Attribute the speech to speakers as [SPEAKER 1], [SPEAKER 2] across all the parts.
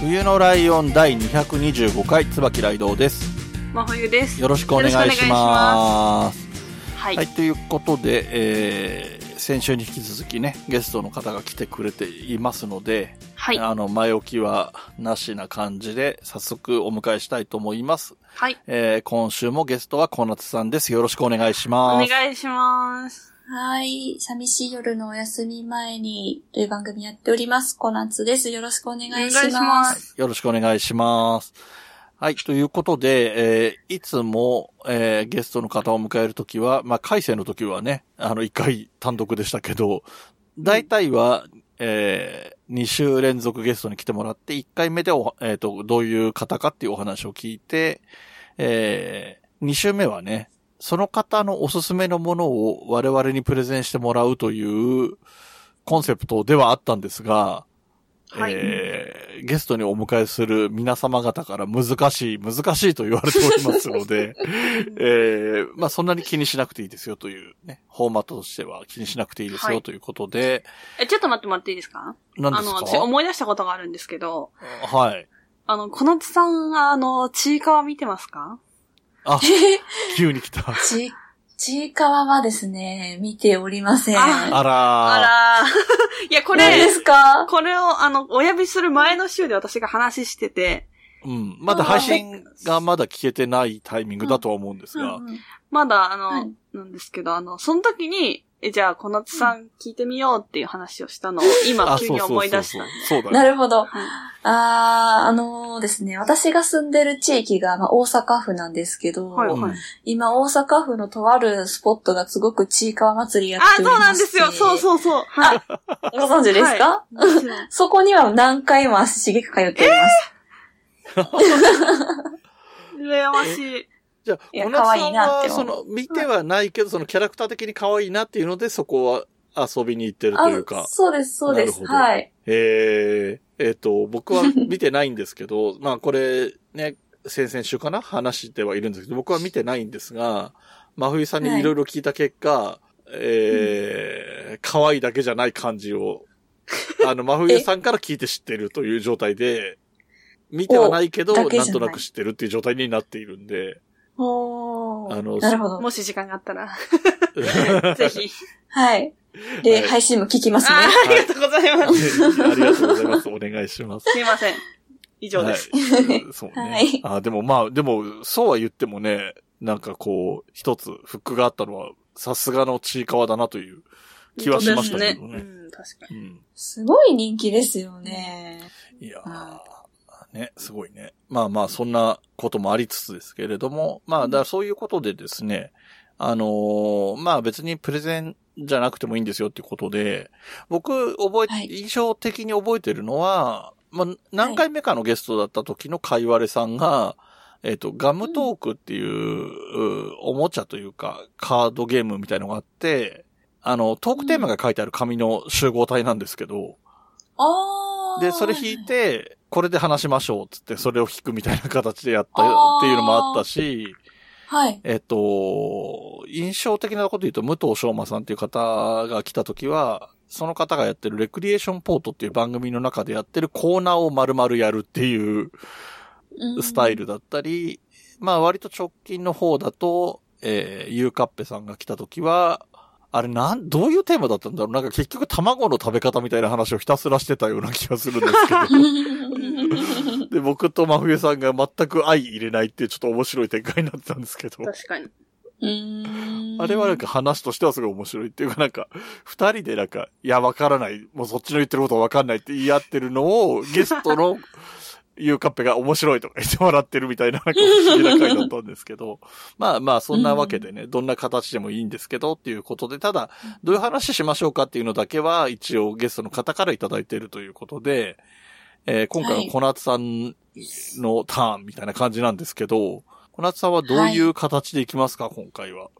[SPEAKER 1] 冬のライオン第225回、椿ライドウです。
[SPEAKER 2] 真冬です。
[SPEAKER 1] よろしくお願いします。
[SPEAKER 2] はい。
[SPEAKER 1] はい、ということで、えー、先週に引き続きね、ゲストの方が来てくれていますので、
[SPEAKER 2] はい。
[SPEAKER 1] あの、前置きはなしな感じで、早速お迎えしたいと思います。
[SPEAKER 2] はい。
[SPEAKER 1] えー、今週もゲストは小夏さんです。よろしくお願いし
[SPEAKER 2] お
[SPEAKER 1] ます。
[SPEAKER 2] 願いします。
[SPEAKER 3] はい。寂しい夜のお休み前にという番組やっております。小夏です。よろしくお願いします。
[SPEAKER 1] よろしくお願いします。はい。ということで、えーいつも、えーゲストの方を迎えるときは、まあ、改正のときはね、あの、一回単独でしたけど、大体は、え2週連続ゲストに来てもらって、1回目でお、えっ、と、どういう方かっていうお話を聞いて、え2週目はね、その方のおすすめのものを我々にプレゼンしてもらうというコンセプトではあったんですが、
[SPEAKER 2] はい。
[SPEAKER 1] えーゲストにお迎えする皆様方から難しい、難しいと言われておりますので、えーまあそんなに気にしなくていいですよというね、フォーマットとしては気にしなくていいです
[SPEAKER 2] はい。
[SPEAKER 1] よということで、
[SPEAKER 2] え、ちょっと待ってもらっていいですか？あの、
[SPEAKER 1] 何ですか？
[SPEAKER 2] 私思い出したことがあるんですけど、
[SPEAKER 1] はい。
[SPEAKER 2] あの、小夏さんが、あの、ちいかわ見てますか？
[SPEAKER 1] あ、急に来た。
[SPEAKER 3] ち、ちいかわはですね、見ておりません。
[SPEAKER 2] あ
[SPEAKER 1] あらー
[SPEAKER 2] あらー。いや、これ、
[SPEAKER 3] 何ですか？
[SPEAKER 2] これを、あの、お呼びする前の週で私が話してて、
[SPEAKER 1] うん。まだ配信がまだ聞けてないタイミングだとは思うんですが、
[SPEAKER 3] うんうん
[SPEAKER 2] まだ、あの、
[SPEAKER 3] はい
[SPEAKER 2] なんですけど、あの、その時に、え、じゃあ、小夏さん聞いてみようっていう話をしたのを、今、
[SPEAKER 1] あ、
[SPEAKER 2] 急に
[SPEAKER 1] そうそう
[SPEAKER 2] 思い出した
[SPEAKER 1] そうそう。。そうだ
[SPEAKER 3] な
[SPEAKER 1] ね。
[SPEAKER 3] るほど。
[SPEAKER 2] はい
[SPEAKER 3] あー、あのーですね、私が住んでる地域が、まあ、大阪府なんですけど、
[SPEAKER 2] はい
[SPEAKER 1] うん
[SPEAKER 3] 今大阪府のとあるスポットがすごくちいかわ祭りや
[SPEAKER 2] あ、
[SPEAKER 3] っており
[SPEAKER 2] そう
[SPEAKER 3] まして
[SPEAKER 2] なんですよ。そうそうそう。はい。
[SPEAKER 3] ご存知ですか、
[SPEAKER 2] もちろん
[SPEAKER 3] そこには何回も足しげく通っております。
[SPEAKER 2] 羨ましい。
[SPEAKER 1] じゃあ、小夏さんは、
[SPEAKER 3] 思
[SPEAKER 1] そうの、見てはないけど、そのキャラクター的に可愛いなっていうので、そこは遊びに行ってるというか。
[SPEAKER 3] あ。そうです、そうです。はい。
[SPEAKER 1] えー、えっ、と、僕は 見てないんですけど、まあこれ、ね、先々週かな？話してはいるんですけど、僕は見てないんですが、真冬さんにい。ろいろ聞いた結果、えー、可愛いだけじゃない感じを、あの、真冬さんから聞いて知ってるという状態で、見てはないけど、
[SPEAKER 3] な
[SPEAKER 1] んとなく知ってるっていう状態になっているんで、
[SPEAKER 3] おー
[SPEAKER 1] あの
[SPEAKER 3] なるほど。
[SPEAKER 2] もし時間があったら、ぜひ。
[SPEAKER 3] はい。で、
[SPEAKER 1] はい
[SPEAKER 3] 配信も聞きますね。
[SPEAKER 2] あありがとうございます。
[SPEAKER 1] ありがとうございます。お願いします。
[SPEAKER 2] すいません。以上です。
[SPEAKER 1] はい。そうね。
[SPEAKER 3] はい
[SPEAKER 1] あ、でもまあ、でも、そうは言ってもね、なんかこう、一つフックがあったのは、さすがのちいかわだなという気はしましたけどね。
[SPEAKER 2] うん、確かに。
[SPEAKER 1] うん。
[SPEAKER 3] すごい人気ですよね。
[SPEAKER 1] いや
[SPEAKER 3] は
[SPEAKER 1] ー、ね、すごいね。まあまあ、そんなこともありつつですけれども、まあ、だからそういうことでですね、あのーまあ別にプレゼンじゃなくてもいいんですよっていうことで、僕覚えて、
[SPEAKER 3] はい
[SPEAKER 1] 印象的に覚えてるのは、まあ何回目かのゲストだった時のかいわれさんが、えっ、と、ガムトークっていう、うおもちゃというか、カードゲームみたいのがあって、あの、トークテーマが書いてある紙の集合体なんですけど、
[SPEAKER 3] あー。
[SPEAKER 1] で、それ弾いて、これで話しましょうっつって、それを弾くみたいな形でやったっていうのもあったし、
[SPEAKER 3] はい。
[SPEAKER 1] えっと、印象的なこと言うと、武藤昌馬さんっていう方が来た時は、その方がやってるレクリエーションポートっていう番組の中でやってるコーナーを丸々やるっていう
[SPEAKER 3] うん
[SPEAKER 1] スタイルだったり、まあ割と直近の方だと、えー、ゆうかっぺさんが来た時は、あれなん、どういうテーマだったんだろう？なんか結局卵の食べ方みたいな話をひたすらしてたような気がするんですけど。で、僕と真冬さんが全く相入れないっていうちょっと面白い展開になってたんですけど。
[SPEAKER 2] 確かに。
[SPEAKER 3] うーん
[SPEAKER 1] あれはなんか話としてはすごい面白いっていうかなんか、二人でなんか、いや、わからない。もうそっちの言ってることはわかんないって言い合ってるのを、ゲストのゆうかっぺが面白いとか言ってもらってるみたいな、なんか不思議な回だったんですけど。まあまあ、そんなわけでね、どんな形でもいいんですけどっていうことで、ただ、どういう話しましょうかっていうのだけは、一応ゲストの方からいただいているということで、えー今回は小夏さんのターンみたいな感じなんですけど、小夏さんはどういう形でいきますか、今回は。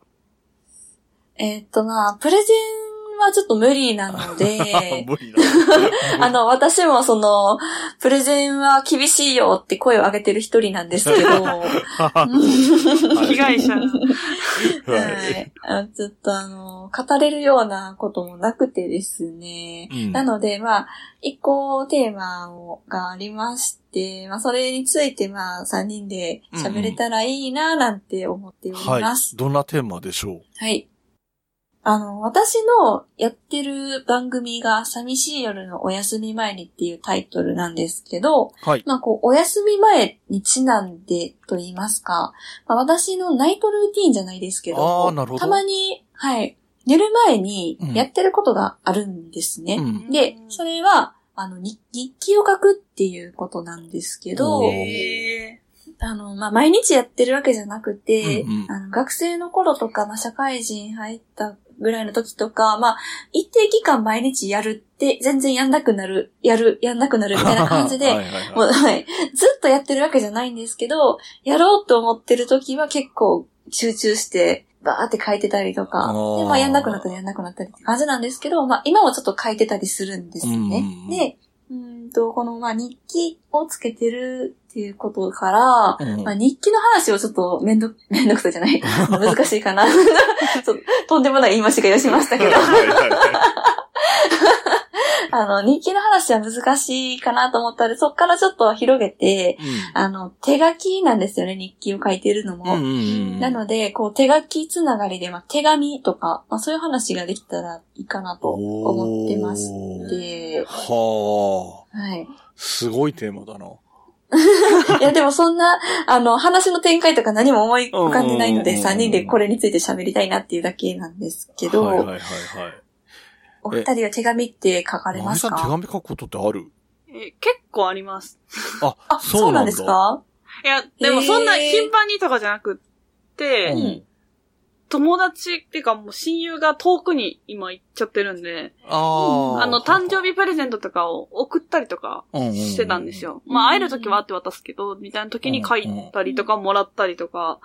[SPEAKER 3] えーっとまあ、プレゼンはちょっと無理なので、
[SPEAKER 1] 無理な。
[SPEAKER 3] あの、私もその、プレゼンは厳しいよって声を上げてる一人なんですけど、
[SPEAKER 2] 被害者。
[SPEAKER 1] は
[SPEAKER 3] はいい。あのちょっとあの、語れるようなこともなくてですね。
[SPEAKER 1] うん
[SPEAKER 3] なので、まあ、一個テーマをがありまして、まあ、それについてまあ、三人で喋れたらいいな、なんて思っており
[SPEAKER 1] はい
[SPEAKER 3] ます。。
[SPEAKER 1] どんなテーマでしょう？
[SPEAKER 3] はい。あの、私のやってる番組が、寂しい夜のお休み前にっていうタイトルなんですけど、
[SPEAKER 1] はい。
[SPEAKER 3] まあ、こう、お休み前にちなんでと言いますか、まあ、私のナイトルーティーンじゃないですけど、
[SPEAKER 1] あーなるほど
[SPEAKER 3] たまに、はい、寝る前に
[SPEAKER 1] うん
[SPEAKER 3] やってることがあるんですね。
[SPEAKER 1] うん
[SPEAKER 3] で、それは、あの、日日記を書くっていうことなんですけど
[SPEAKER 2] へ
[SPEAKER 3] あの、まあ、毎日やってるわけじゃなくて、
[SPEAKER 1] うんうん
[SPEAKER 3] あの学生の頃とか、まあ、社会人入ったぐらいの時とか、まあ、一定期間毎日やるって、全然やんなくなる、やる、やんなくなるみたいな 感じで、
[SPEAKER 1] はいはいはい
[SPEAKER 3] もう、はい。ずっとやってるわけじゃないんですけど、やろうと思ってる時は結構集中して、バーって書いてたりとか、で、まあやんなくなったりやんなくなったりって感じなんですけど、まあ今もちょっと書いてたりするんですね。
[SPEAKER 1] うん
[SPEAKER 3] で、うーんと、このまあ日記をつけてるっていうことから、
[SPEAKER 1] うん
[SPEAKER 3] まあ、日記の話をちょっとめんど、めんどくさいじゃない 難しいかな とんでもない言い間違いをしましたけど。あの、日記の話は難しいかなと思ったので、そっからちょっと広げて、あの、手書きなんですよね、日記を書いてるのも。
[SPEAKER 1] うんうんうん
[SPEAKER 3] なので、こう、手書きつながりで、まあ、手紙とか、まあ、そういう話ができたらいいかなと思ってまして、
[SPEAKER 1] はあ。
[SPEAKER 3] はい。
[SPEAKER 1] すごいテーマだな。
[SPEAKER 3] いや、でもそんな、あの、話の展開とか何も思い浮かんでないので、
[SPEAKER 1] うんうんうんうん。
[SPEAKER 3] 3人でこれについて喋りたいなっていうだけなんですけど、
[SPEAKER 1] はいはいはいはい。
[SPEAKER 3] お二人は手紙って書かれます
[SPEAKER 1] さん手
[SPEAKER 3] か
[SPEAKER 1] 紙書くことってある？
[SPEAKER 2] え結構あります。
[SPEAKER 1] あ、
[SPEAKER 3] あ、
[SPEAKER 1] そ
[SPEAKER 3] ううなんんですか？
[SPEAKER 2] いや、でもそんな頻繁にとかじゃなくって、
[SPEAKER 1] うん
[SPEAKER 2] 友達っていうかもう親友が遠くに今行っちゃってるんで、
[SPEAKER 1] ああ。
[SPEAKER 2] あの、誕生日プレゼントとかを送ったりとかしてたんですよ。まあ、会える時は会って渡すけど、みたいな時に書いたりとか、もらったりとか、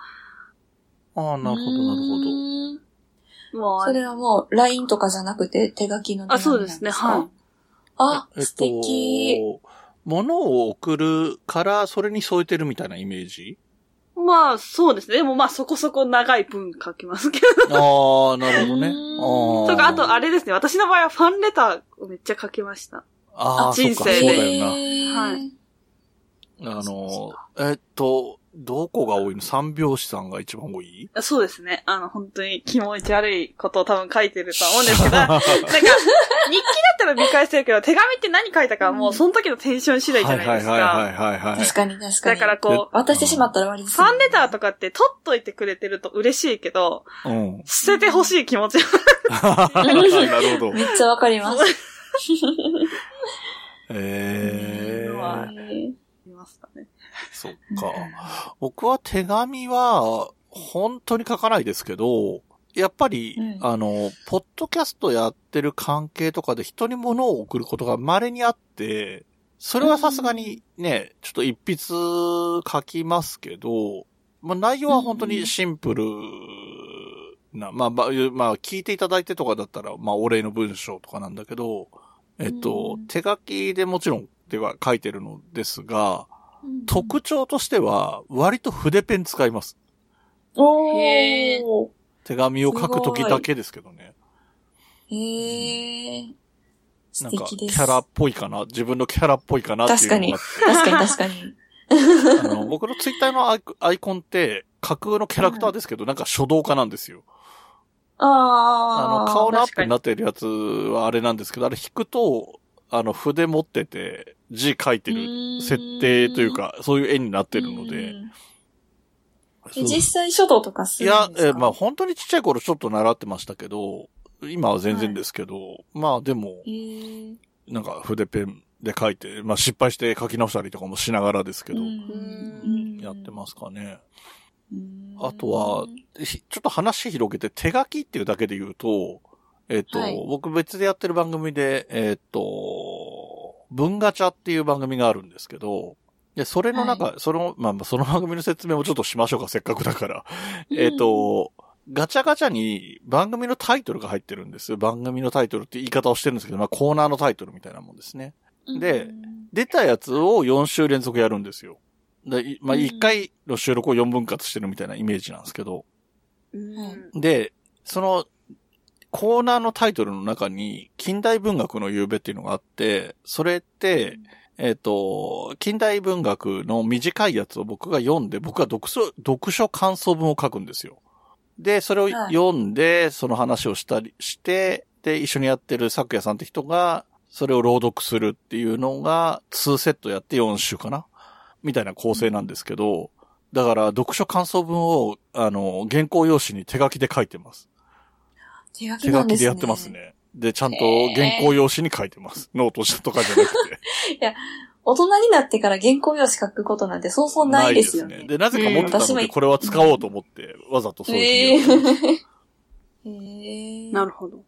[SPEAKER 1] ああ、なるほど、なるほど。
[SPEAKER 3] るほど。
[SPEAKER 2] まあ
[SPEAKER 3] そ、れはもう、LINE とかじゃなくて手書きの
[SPEAKER 2] あ、そうですね、はい。
[SPEAKER 3] あ、
[SPEAKER 1] えっ
[SPEAKER 3] 素敵。
[SPEAKER 1] と、物を送るから、それに添えてるみたいなイメージ？
[SPEAKER 2] まあ、そうですね。でもまあ、そこそこ長い文書きますけど。
[SPEAKER 1] ああ、なるほどね。
[SPEAKER 3] う
[SPEAKER 1] ああ。
[SPEAKER 2] とか、あと、あれですね。私の場合はファンレターをめっちゃ書きました。
[SPEAKER 1] ああ、そっか、そう
[SPEAKER 2] 人生で
[SPEAKER 1] だよな。
[SPEAKER 2] はい
[SPEAKER 1] あの、えっと、どこが多いの？三拍子さんが一番多い？
[SPEAKER 2] そうですね。あの、本当に気持ち悪いことを多分書いてるとは思うんですけど、なんか、日記だったら見返せるけど、手紙って何書いたかはもうその時のテンション次第じゃないですか。
[SPEAKER 1] はいはいはいはいはい。
[SPEAKER 3] 確かに確かに。
[SPEAKER 2] だからこう、
[SPEAKER 3] 渡してしまったら終わりですね、
[SPEAKER 2] ァンレターとかって取っといてくれてると嬉しいけど、
[SPEAKER 1] うん。
[SPEAKER 2] 捨ててほしい気持ちが。
[SPEAKER 1] なるほど。
[SPEAKER 3] めっちゃわかります。
[SPEAKER 1] ええ
[SPEAKER 2] うわ
[SPEAKER 3] へー
[SPEAKER 2] いましたね。
[SPEAKER 1] そっか。僕は手紙は、本当に書かないですけど、やっぱり、
[SPEAKER 3] うん。
[SPEAKER 1] あの、ポッドキャストやってる関係とかで人に物を送ることが稀にあって、それはさすがにね、ちょっと一筆書きますけど、まあ内容は本当にシンプルな、まあ、まあ、まあ、聞いていただいてとかだったら、まあ、お礼の文章とかなんだけど、えっと、
[SPEAKER 3] うん。
[SPEAKER 1] 手書きでもちろんでは書いてるのですが、特徴としては、割と筆ペン使います。
[SPEAKER 3] お
[SPEAKER 2] へ
[SPEAKER 3] ー。
[SPEAKER 1] 手紙を書くときだけですけどね。
[SPEAKER 3] へえ。素
[SPEAKER 1] なんか、
[SPEAKER 3] 敵です。
[SPEAKER 1] キャラっぽいかな、自分のキャラっぽいかなっていうのがあって。
[SPEAKER 3] 確かに確かに。
[SPEAKER 1] あの、僕のツイッターのアイコアイコンって、架空のキャラクターですけど、なんか書道家なんですよ。あの、
[SPEAKER 3] ああ。
[SPEAKER 1] 顔のアッ
[SPEAKER 2] 確かに
[SPEAKER 1] プになってるやつはあれなんですけど、あれ引くと、あの、筆持ってて、字書いてる設定というか、そういう絵になってるので。
[SPEAKER 3] 実際書道とかす
[SPEAKER 1] いや
[SPEAKER 3] るん、ですか？
[SPEAKER 1] え、まあ本当にちっちゃい頃ちょっと習ってましたけど、今は全然ですけど、まあでも、なんか筆ペンで書いて、まあ失敗して書き直したりとかもしながらですけど、
[SPEAKER 3] うん。
[SPEAKER 1] やってますかね。
[SPEAKER 3] うん。
[SPEAKER 1] あとは、ひちょっと話広げて手書きっていうだけで言うと、えっ、と、
[SPEAKER 3] はい。
[SPEAKER 1] 僕別でやってる番組で、えっ、と、文ガチャっていう番組があるんですけど、で、それの中、その、まあまあ、その番組の説明もちょっとしましょうか、せっかくだから。えっと、ガチャガチャに番組のタイトルが入ってるんですよ。番組のタイトルって言い方をしてるんですけど、まあコーナーのタイトルみたいなもんですね。で出たやつを4週連続やるんですよ。で、いまあ、1回の収録を4分割してるみたいなイメージなんですけど。
[SPEAKER 2] うん
[SPEAKER 1] で、その、コーナーのタイトルの中に、近代文学の夕べっていうのがあって、それって、えっ、と、近代文学の短いやつを僕が読んで、僕が読書、読書感想文を書くんですよ。で、それを
[SPEAKER 3] はい
[SPEAKER 1] 読んで、その話をしたりして、で、一緒にやってる咲夜さんって人が、それを朗読するっていうのが、2セットやって4週かな？みたいな構成なんですけど、だから、読書感想文を、あの、原稿用紙に手書きで書いてます。
[SPEAKER 3] 手書き
[SPEAKER 1] 手
[SPEAKER 3] なんですね。
[SPEAKER 1] 書きでやってます。ね。で、ちゃんと原稿用紙に書いてます。ノートとかじゃなくて。
[SPEAKER 3] 大人になってから原稿用紙書くことなんてそうそうないですよね。
[SPEAKER 1] で、なぜか持ってたので、これは使おうと思って、わざとそういうふうにやってます。
[SPEAKER 3] へー
[SPEAKER 2] なるほど。
[SPEAKER 3] う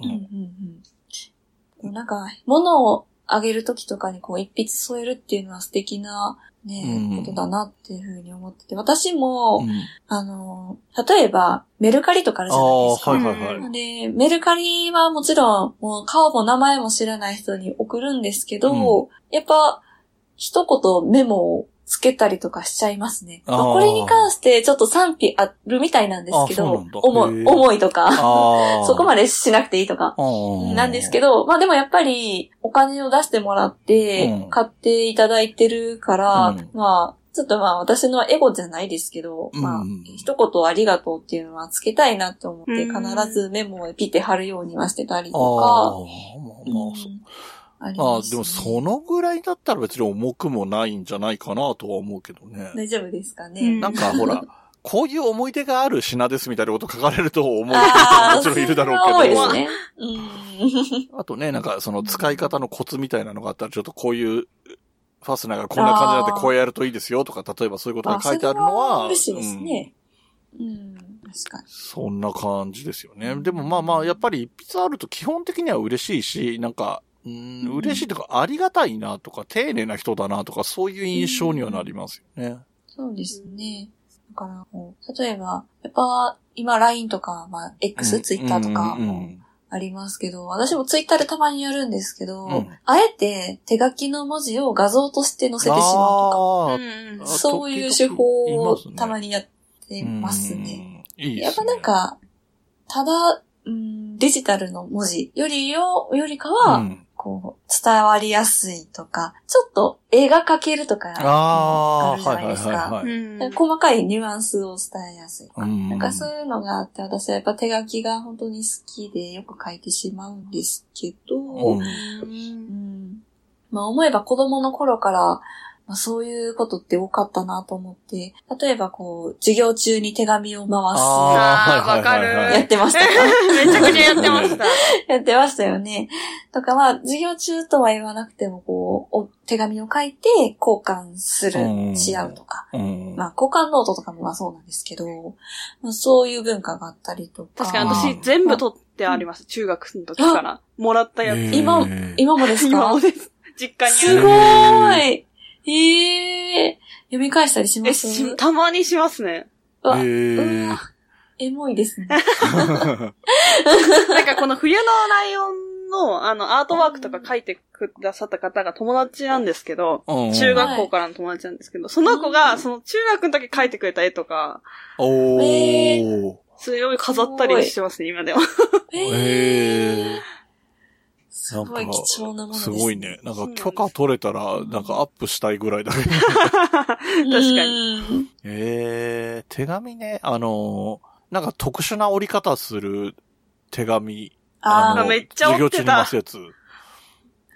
[SPEAKER 3] んうんうんなんか、物をあげるときとかにこう一筆添えるっていうのは素敵なね、
[SPEAKER 1] うん
[SPEAKER 3] ことだなっていうふうに思ってて、私も、
[SPEAKER 1] うん
[SPEAKER 3] あの、例えばメルカリとかあるじゃないですか。
[SPEAKER 1] はいはいはい。
[SPEAKER 3] で、メルカリはもちろん、もう顔も名前も知らない人に送るんですけど、やっぱ、一言メモをつけたりとかしちゃいますね。まあこれに関してちょっと賛否あるみたいなんですけど
[SPEAKER 1] あそうなんだ、
[SPEAKER 3] 思い、とか、
[SPEAKER 1] ああ。
[SPEAKER 3] そこまでしなくていいとか。なんですけど、まあでもやっぱりお金を出してもらって
[SPEAKER 1] うん。
[SPEAKER 3] 買っていただいてるから、
[SPEAKER 1] うん。
[SPEAKER 3] まあ、ちょっとまあ私のエゴじゃないですけど、まあ
[SPEAKER 1] うん、
[SPEAKER 3] 一言ありがとうっていうのはつけたいなと思って、
[SPEAKER 2] うん。
[SPEAKER 3] 必ずメモをピッて貼るようにはしてたり
[SPEAKER 1] あ
[SPEAKER 3] と
[SPEAKER 1] あ、
[SPEAKER 3] か、
[SPEAKER 1] まあ
[SPEAKER 3] うん。
[SPEAKER 1] まあ、そう。
[SPEAKER 3] あり
[SPEAKER 1] まあ
[SPEAKER 3] ま、す、
[SPEAKER 1] でもそのぐらいだったら別に重くもないんじゃないかなとは思うけどね。
[SPEAKER 3] 大丈夫ですかね？
[SPEAKER 2] うん
[SPEAKER 1] なんかほら、こういう思い出がある品ですみたいなこと書かれると思う人
[SPEAKER 3] ああ、
[SPEAKER 1] ももちろんいるだろうけど。
[SPEAKER 3] は多いですね。うん。
[SPEAKER 1] あとね、なんかその使い方のコツみたいなのがあったら、ちょっとこういうファスナーがこんな感じになってこうやるといいですよとか、例えばそういうことが書いてあるのは、
[SPEAKER 3] 嬉しいですね。うん、確かに。
[SPEAKER 1] そんな感じですよね。でもまあまあ、やっぱり一筆あると基本的には嬉しいし、なんか、うん、嬉しいとか、ありがたいなとか、丁寧な人だなとか、そういう印象にはなりますよね。
[SPEAKER 3] そうですね。だからこう、例えば、やっぱ、今 LINE とか、まあ、X、Twitter とかありますけど、私も Twitter でたまにやるんですけど、
[SPEAKER 1] うん
[SPEAKER 3] あえて手書きの文字を画像として載せてしまうとか、そういう手法をたまにやって
[SPEAKER 1] ー
[SPEAKER 3] ますね。。
[SPEAKER 1] うんいいね。
[SPEAKER 3] やっぱなんか、ただ、うん、デジタルの文字よりよ、よりかは、
[SPEAKER 1] うん
[SPEAKER 3] こう、伝わりやすいとか、ちょっと絵が描けるとか、
[SPEAKER 1] ああ、
[SPEAKER 3] あるじゃないですか。細かいニュアンスを伝えやすい。
[SPEAKER 1] うん。
[SPEAKER 3] なんかそういうのがあって、私はやっぱ手書きが本当に好きでよく書いてしまうんですけど、
[SPEAKER 1] うん。
[SPEAKER 3] うん。まあ思えば子供の頃から、まあ、そういうことって多かったなと思って、例えばこう、授業中に手紙を回
[SPEAKER 1] あ
[SPEAKER 2] あーわかる
[SPEAKER 3] す。やってましたか
[SPEAKER 2] めちゃくちゃやってました。
[SPEAKER 3] やってましたよね。とかまあ、授業中とは言わなくても、こう、お手紙を書いて交換する
[SPEAKER 1] う、ん
[SPEAKER 3] し合うとか。
[SPEAKER 1] うん。
[SPEAKER 3] まあ、交換ノートとかもまあそうなんですけど、まあ、そういう文化があったりとか。
[SPEAKER 2] 確かに私全部取ってあります。中学の時から。もらったやつ。
[SPEAKER 3] 今今もですか？
[SPEAKER 2] 今もです。実家に。
[SPEAKER 3] すごーいええ読み返したりしま
[SPEAKER 2] え、
[SPEAKER 3] す
[SPEAKER 2] したまにしますね。
[SPEAKER 3] うわ
[SPEAKER 1] へー
[SPEAKER 3] うわエモいですね。
[SPEAKER 2] なんかこの冬のライオンの、あの、アートワークとか書いてくださった方が友達なんですけど、
[SPEAKER 1] うん
[SPEAKER 2] 中学校からの友達なんですけど、その子が、その中学の時書いてくれた絵とか、
[SPEAKER 1] お
[SPEAKER 3] え
[SPEAKER 1] ー。
[SPEAKER 2] それを飾ったりしてますね、今では。
[SPEAKER 3] え
[SPEAKER 1] ー。
[SPEAKER 3] すごい貴重なものです
[SPEAKER 1] すごいね。なんか許可取れたら、なんかアップしたいぐらいだけど。
[SPEAKER 2] 確かに。
[SPEAKER 3] に。
[SPEAKER 1] えー、手紙ね、あのーなんか特殊な折り方する手紙。の
[SPEAKER 3] ああ、
[SPEAKER 2] めっちゃ折ってた
[SPEAKER 1] 授業中に回すやつ。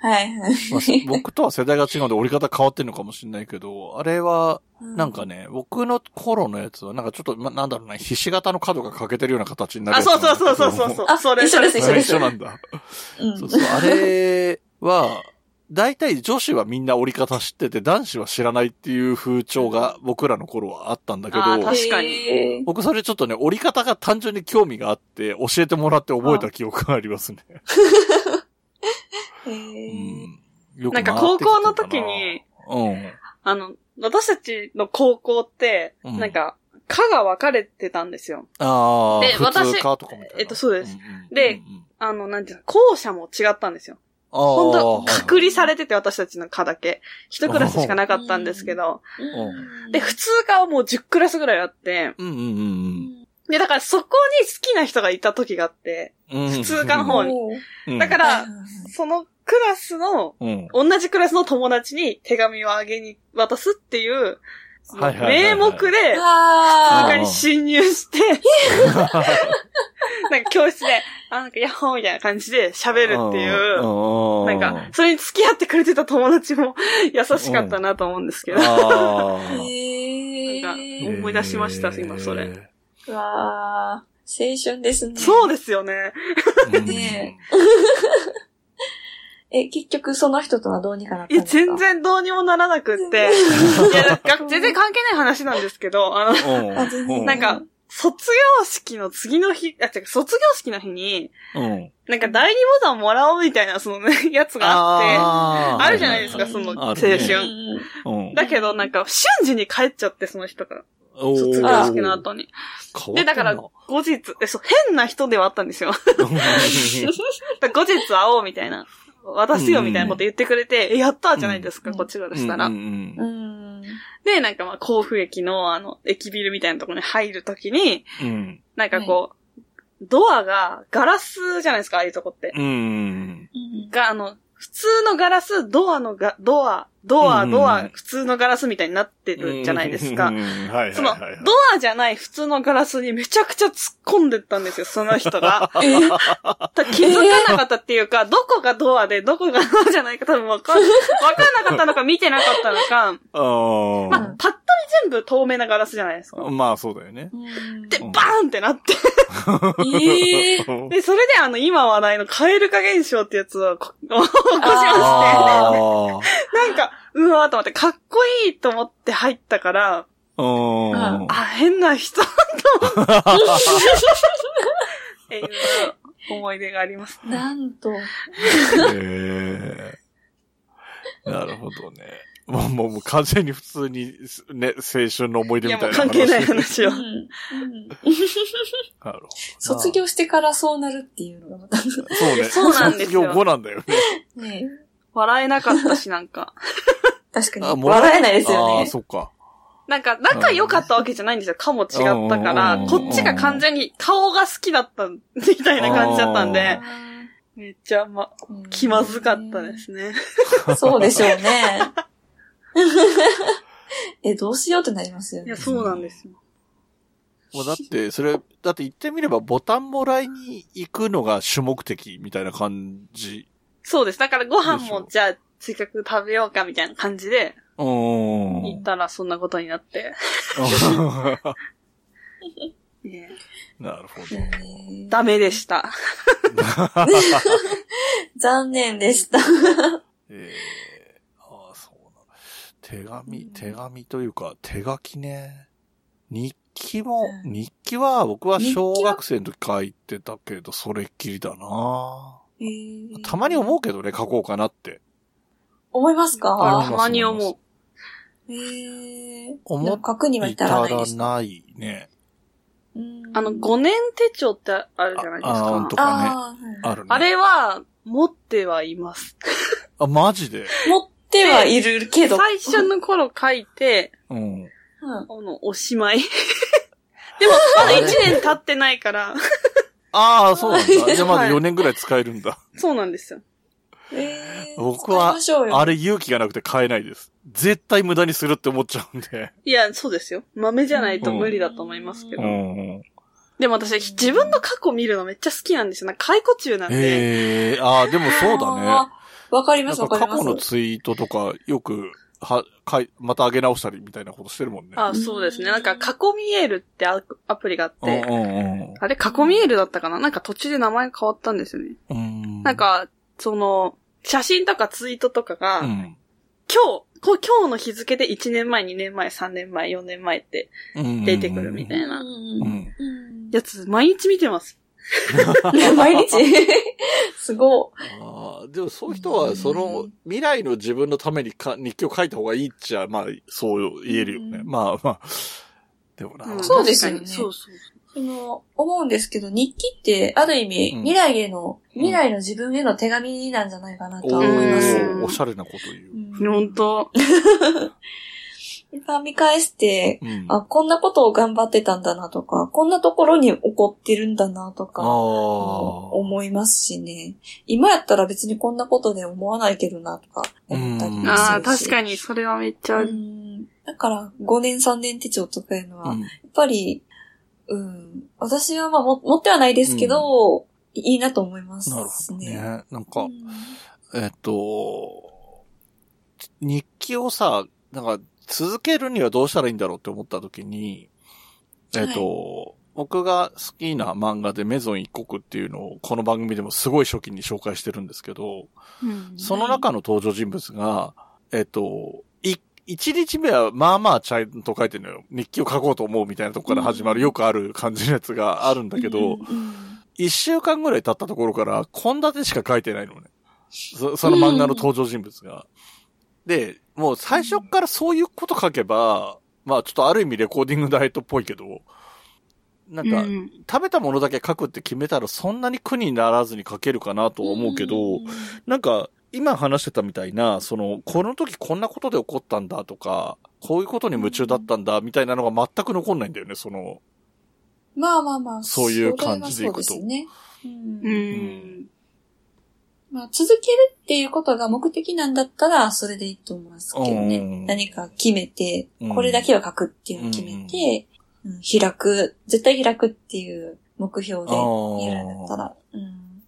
[SPEAKER 3] はいはい。
[SPEAKER 1] まあ 僕とは世代が違うんで折り方変わってんのかもしれないけど、あれは、なんかね、僕の頃のやつは、なんかちょっと、ま、なんだろうな、ひし形の角が欠けてるような形になる
[SPEAKER 2] あ、そう。そうそうそうそうそう。
[SPEAKER 3] あ
[SPEAKER 2] それ
[SPEAKER 3] 一緒です一緒です
[SPEAKER 1] 一緒なんだ。
[SPEAKER 3] うん
[SPEAKER 1] そうそう。あれは、大体女子はみんな折り方知ってて、男子は知らないっていう風潮が僕らの頃はあったんだけど、
[SPEAKER 2] 確かに
[SPEAKER 1] 僕それちょっとね、折り方が単純に興味があって、教えてもらって覚えた記憶がありますね。
[SPEAKER 3] へ
[SPEAKER 1] う
[SPEAKER 3] ー
[SPEAKER 1] んよく
[SPEAKER 2] なんか高校の時に、
[SPEAKER 1] うん。
[SPEAKER 2] あの、私たちの高校って、
[SPEAKER 1] うん
[SPEAKER 2] なんか、科が分かれてたんですよ。
[SPEAKER 1] ああ、普
[SPEAKER 2] で私
[SPEAKER 1] 通科とかみたいな。
[SPEAKER 2] えっとそうです
[SPEAKER 1] んうん
[SPEAKER 2] で
[SPEAKER 1] うんうん
[SPEAKER 2] あの、なんていうの、校舎も違ったんですよ。本当隔離さ
[SPEAKER 1] れ
[SPEAKER 2] れてて、私たちの科だけ。一クラスしかなかったんですけど。
[SPEAKER 3] うん
[SPEAKER 2] で、普通科はもう10クラスぐらいあって。
[SPEAKER 1] うんうんうん
[SPEAKER 2] で、だからそこに好きな人がいた時があって。
[SPEAKER 1] うん。
[SPEAKER 2] 普通科の方に
[SPEAKER 1] うん
[SPEAKER 2] だか、ら、そのクラスの、
[SPEAKER 1] うん。
[SPEAKER 2] 同じクラスの友達に手紙をあげに渡すっていう、その
[SPEAKER 1] はいはいはいはい。
[SPEAKER 2] 名目で、
[SPEAKER 3] あ
[SPEAKER 2] 中に侵入して、なんか教室で、あ、なんかヤッホーみたいな感じで喋るっていう、
[SPEAKER 1] う
[SPEAKER 2] なんか、それに付き合ってくれてた友達も 優しかったなと思うんですけど。
[SPEAKER 1] あ
[SPEAKER 3] ー。
[SPEAKER 1] ー。
[SPEAKER 3] へ
[SPEAKER 2] なんか
[SPEAKER 3] ー
[SPEAKER 2] 思い出しました今それ。
[SPEAKER 3] うわー。青春ですね。
[SPEAKER 2] そうですよね。
[SPEAKER 1] うん。
[SPEAKER 3] ねえ、結局その人とはどうにかなった
[SPEAKER 2] いや、
[SPEAKER 3] んですか？
[SPEAKER 2] 全。然どうにもならなくって。いや、が全然関係ない話なんですけど、あの、なんか、卒業式の次の日、あ、違う、卒業式の日に、
[SPEAKER 1] うん。
[SPEAKER 2] なんか第二ボタンもらおうみたいな、そのね、やつがあって、
[SPEAKER 1] あ
[SPEAKER 2] るじゃないですか、
[SPEAKER 3] はい
[SPEAKER 2] その青春。
[SPEAKER 1] うん。
[SPEAKER 2] だけど、なんか、瞬時に帰っちゃって、その人が。卒業式の後に。で、だから、後日、え、そう、変な人ではあったんですよ。後日会おうみたいな。渡すよみたいなこと言ってくれて、え、やったーじゃないですか、
[SPEAKER 3] うん
[SPEAKER 2] こっちからしたら。で、なんかまあ、甲府駅の、あの、駅ビルみたいなところに入るときに、
[SPEAKER 1] うん。
[SPEAKER 2] なんかこう、ドアがガラスじゃないですか、ああいうとこって。
[SPEAKER 1] うん。
[SPEAKER 2] が、あの、普通のガラス、ドアのが、ドア、ドア、
[SPEAKER 1] うん
[SPEAKER 2] ドア、普通のガラスみたいになってるじゃないですか。その、ドアじゃない普通のガラスにめちゃくちゃ突っ込んでったんですよ、その人が。
[SPEAKER 3] え
[SPEAKER 2] た気づかなかったっていうか、どこがドアで、どこがドアじゃないか多分わかん、わかんなかったのか見てなかったのか、
[SPEAKER 1] あ
[SPEAKER 2] まあ、パッ全部透明なガラスじゃないですか
[SPEAKER 1] あ。。まあそうだよね。
[SPEAKER 2] で、
[SPEAKER 1] うん
[SPEAKER 2] バーンってなって。
[SPEAKER 3] ええ
[SPEAKER 2] で、それであの、今話題のカエル化現象ってやつをこ起こしまして、
[SPEAKER 1] あ
[SPEAKER 2] なんか、うわーと思って、かっこいいと思って入ったから、
[SPEAKER 1] あ。
[SPEAKER 2] 変な人と思って、っていう思い出があります。
[SPEAKER 3] なんと。
[SPEAKER 1] へえ。なるほどね。もう、もうもう完全に普通に、ね、青春の思い出みたいな
[SPEAKER 2] 関係ない
[SPEAKER 1] 話。
[SPEAKER 2] 話を
[SPEAKER 3] う。んうん
[SPEAKER 1] なるほど。
[SPEAKER 3] 卒業してからそうなるっていうのがまた。
[SPEAKER 1] そうね。
[SPEAKER 2] そうなんですよ
[SPEAKER 1] 卒業後なんだよね。
[SPEAKER 3] ね
[SPEAKER 2] 笑えなかったし、なんか。
[SPEAKER 3] 確かに。笑えないですよ
[SPEAKER 1] ああ、
[SPEAKER 3] ね。
[SPEAKER 1] そっか。
[SPEAKER 2] なんか、仲良かったわけじゃないんですよ。かも違ったから
[SPEAKER 1] うん、
[SPEAKER 2] こっちが完全に顔が好きだったみたいな感じだったんで、めっちゃ、ま、
[SPEAKER 3] うん
[SPEAKER 2] 気まずかったで。すね。
[SPEAKER 3] そうでしょうね。え、どうしようってなりますよね
[SPEAKER 2] いや、。そうなんですよ。
[SPEAKER 1] もうだって、それ、だって言ってみればボタンもらいに行くのが主目的みたいな感じ。
[SPEAKER 2] そうです。だからご飯
[SPEAKER 1] でしょ
[SPEAKER 2] も、じゃあ、せっかく食べようかみたいな感じで、
[SPEAKER 1] うーん。
[SPEAKER 2] 行ったらそんなことになって。ね
[SPEAKER 1] なるほど。
[SPEAKER 3] えー
[SPEAKER 2] ダメでした。
[SPEAKER 3] 残念でした。
[SPEAKER 1] ええああ、そうなの。手紙、手紙というか、手書きね。日記も、
[SPEAKER 3] うん
[SPEAKER 1] 日記は僕は小学生の時書いてたけど、それっきりだな
[SPEAKER 3] えー
[SPEAKER 1] たまに思うけどね、書こうかなって。
[SPEAKER 3] 思いますか？
[SPEAKER 1] あ
[SPEAKER 2] たまに思う。
[SPEAKER 3] えー、
[SPEAKER 1] 思
[SPEAKER 3] くには至らないですか。
[SPEAKER 1] ないね。
[SPEAKER 3] うん
[SPEAKER 2] あの、5年手帳ってあるじゃないです
[SPEAKER 1] ああんと
[SPEAKER 2] か。
[SPEAKER 1] かね。
[SPEAKER 3] あーはい
[SPEAKER 1] あるね。
[SPEAKER 2] あれは、持ってはいます。
[SPEAKER 1] あ、マジで？
[SPEAKER 3] 持ってはいるけど。
[SPEAKER 2] 最初の頃書いて、
[SPEAKER 1] うん。
[SPEAKER 3] うん
[SPEAKER 2] あの、おしまい。でも、まだ1年経ってないから、
[SPEAKER 1] ああ、そうなんだ。じゃあまだ
[SPEAKER 2] はい
[SPEAKER 1] 4年ぐらい使えるんだ。
[SPEAKER 2] そうなんですよ。
[SPEAKER 3] えー
[SPEAKER 1] 僕はあれ勇気がなくて買えないです。絶対無駄にするって思っちゃうんで。
[SPEAKER 2] いや、そうですよ。豆じゃないと無理だと思いますけど。
[SPEAKER 1] うん。
[SPEAKER 2] でも私、自分の過去見るのめっちゃ好きなんですよ。なんか解雇中なんで。
[SPEAKER 1] ええああ、でもそうだね。
[SPEAKER 3] わかりますわかります。
[SPEAKER 1] か過去のツイートとか、よく、は、かい、また上げ直したりみたいなことしてるもんね。
[SPEAKER 2] あ、そうですね。なんか、過去見えるってアアプリがあって、
[SPEAKER 1] うんうん
[SPEAKER 2] あれ、過去見えるだったかな？なんか途中で名前変わったんですよね。
[SPEAKER 1] うん。うん。
[SPEAKER 2] なん、か、その、写真とかツイートとかが、
[SPEAKER 1] うん。
[SPEAKER 2] 今日、こ今日の日付で1年前、2年前、3年前、4年前って
[SPEAKER 1] うん
[SPEAKER 2] 出てくるみたいな
[SPEAKER 3] うん
[SPEAKER 1] うん。
[SPEAKER 3] うん
[SPEAKER 2] やつ、毎日見てます。
[SPEAKER 3] 毎日 すご
[SPEAKER 1] あーでもそういう人は、その未来の自分のためにか日記を書いた方がいいっちゃ、まあ、そう言えるよね。
[SPEAKER 3] うん
[SPEAKER 1] まあまあ。でもな。
[SPEAKER 2] ん
[SPEAKER 3] そうですよね
[SPEAKER 2] そうそう。
[SPEAKER 3] その、思うんですけど、日記って、ある意味、
[SPEAKER 1] うん
[SPEAKER 3] 未来への、
[SPEAKER 1] うん
[SPEAKER 3] 未来の自分への手紙なんじゃないかなとは思います。
[SPEAKER 2] うん
[SPEAKER 1] おしゃれなこと言う。
[SPEAKER 2] 本当
[SPEAKER 3] 今見返して、
[SPEAKER 1] うん。
[SPEAKER 3] あ、こんなことを頑張ってたんだなとか、こんなところに怒ってるんだなとか、思いますしね。今やったら別にこんなことで思わないけどなとか思ったりもするし。
[SPEAKER 2] ああ、確かに、それはめっちゃあ
[SPEAKER 3] う
[SPEAKER 2] る。
[SPEAKER 3] ん。だから、5年3年手帳とかいうのは、や
[SPEAKER 1] うん
[SPEAKER 3] っぱり、うん、私はまあも持ってはないですけど、いいなと思いますね。
[SPEAKER 1] なるほどね。なん
[SPEAKER 3] う
[SPEAKER 1] か、
[SPEAKER 3] ん
[SPEAKER 1] えっと、日記をさ、なんか続けるにはどうしたらいいんだろうって思った時に、えっと、僕が好きな漫画でメゾン一国っていうのをこの番組でもすごい初期に紹介してるんですけど、
[SPEAKER 2] うん
[SPEAKER 1] その中の登場人物が、えっと、い、一日目はまあまあちゃんと書いてるのよ。日記を書こうと思うみたいなとこから始まる
[SPEAKER 3] うん
[SPEAKER 1] よくある感じのやつがあるんだけど、一週間ぐらい経ったところから、献立しか書いてないのね。そその漫画の登場人物が。で、もう最初からそういうこと書けば、まあちょっとある意味レコーディングダイエットっぽいけど、なんか、
[SPEAKER 2] うん
[SPEAKER 1] 食べたものだけ書くって決めたらそんなに苦にならずに書けるかなと思うけど、
[SPEAKER 3] ん
[SPEAKER 1] なんか、今話してたみたいな、その、この時こんなことで起こったんだとか、こういうことに夢中だったんだみたいなのが全く残んないんだよね、その、
[SPEAKER 3] まあまあまあ、
[SPEAKER 1] そういう感じでいくと
[SPEAKER 3] そうですね。うん
[SPEAKER 2] うん。
[SPEAKER 3] まあ、続けるっていうことが目的なんだったら、それでいいと思いますけどね。
[SPEAKER 1] うん。
[SPEAKER 3] 何か決めて
[SPEAKER 1] うん、
[SPEAKER 3] これだけは書くっていうのを決めて、うん。開く、絶対開くっていう目標でやるんだったら。うん。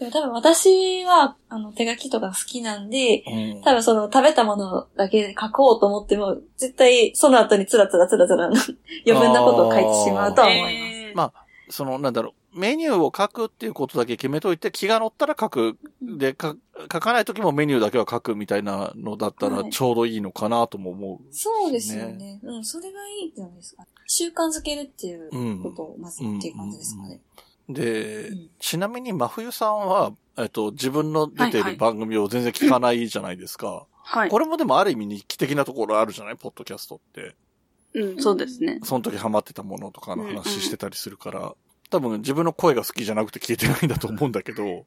[SPEAKER 3] でも多分私は、あの、手書きとか好きなんで、
[SPEAKER 1] うん。
[SPEAKER 3] 多分その食べたものだけで書こうと思っても、絶対その後につらつらつらつら余分なことを書いてしまうとは思います。
[SPEAKER 2] えー。
[SPEAKER 1] まあその、なんだろう、メニューを書くっていうことだけ決めといて、気が乗ったら書く。で、か書かない時もメニューだけは書くみたいなのだったら
[SPEAKER 3] はい
[SPEAKER 1] ちょうどいいのかなとも思う。
[SPEAKER 3] そうですよね。うん、それがいいんじゃないですか。習慣づけるっていうことをまずっていう感じですかね。
[SPEAKER 1] で、
[SPEAKER 3] うん
[SPEAKER 1] ちなみに真冬さんは、えっと、自分の出てい
[SPEAKER 2] はいはい
[SPEAKER 1] る番組を全然聞かないじゃないですか。
[SPEAKER 2] はい。
[SPEAKER 1] これもでもある意味日記的なところあるじゃないポッドキャストって。
[SPEAKER 2] うん、そうですね。
[SPEAKER 1] その時ハマってたものとかの話してたりするから、多分自分の声が好きじゃなくて聞いてないんだと思うんだけど。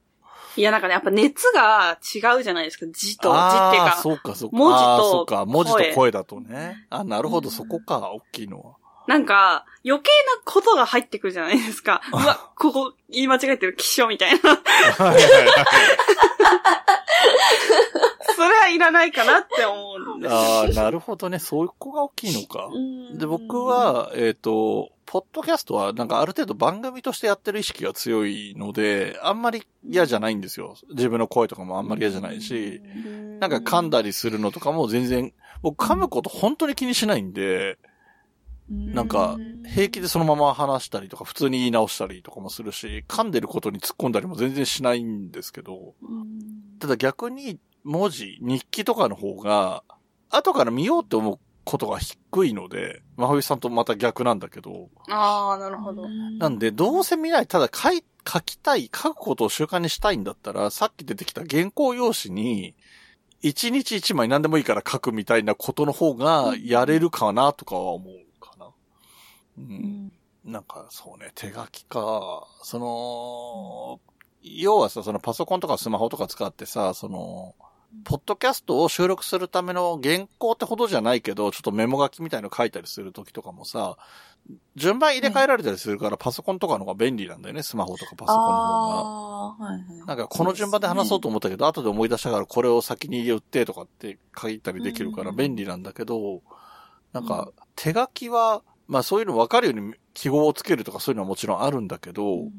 [SPEAKER 2] いや、なんかね、やっぱ熱が違うじゃないですか。字と、字っていうか。
[SPEAKER 1] そうか、そうか。
[SPEAKER 2] 文字と
[SPEAKER 1] そうか、文字と
[SPEAKER 2] 声
[SPEAKER 1] 声だとね。あ、なるほど、
[SPEAKER 3] うん
[SPEAKER 1] そこか、大きいのは。
[SPEAKER 2] なんか、余計なことが入ってくるじゃないですか。うわ、ここ言い間違えてる、気象みたいな。それはいらないかなって思うんですよ。
[SPEAKER 1] ああ、なるほどね。そういう子が大きいのか。
[SPEAKER 3] うん
[SPEAKER 1] で、僕、は、えっ、と、ポッドキャストはなんかある程度番組としてやってる意識が強いので、あんまり嫌じゃないんですよ。自分の声とかもあんまり嫌じゃないし、なんか噛んだりするのとかも全然、僕噛むこと本当に気にしないんで、なんか平気でそのまま話したりとか普通に言い直したりとかもするし、噛んでることに突っ込んだりも全然しないんですけど、ただ逆に文字、日記とかの方が、後から見ようって思うことが低いので、まふいさんとまた逆なんだけど、
[SPEAKER 2] ああ、なるほど。
[SPEAKER 1] なんでどうせ見ない、ただ書い、書きたい、書くことを習慣にしたいんだったら、さっき出てきた原稿用紙に、一日一枚何でもいいから書くみたいなことの方がやれるかなとかは思うかな。うん。なんかそうね、手書きか。その、要はさ、そのパソコンとかスマホとか使ってさ、その、ポッドキャストを収録するための原稿ってほどじゃないけど、ちょっとメモ書きみたいの書いたりするときとかもさ、順番入れ替えられたりするから、パソコンとかの方が便利なんだよね、スマホとかパソコンの方が。
[SPEAKER 3] はいはい。
[SPEAKER 1] なんかこの順番で話そうと思ったけど、後で思い出したからこれを先に言ってとかって書いたりできるから
[SPEAKER 3] うん。
[SPEAKER 1] 便利なんだけど、なんか手書きは、まあそういうの分かるように記号をつけるとかそういうのはもちろんあるんだけど、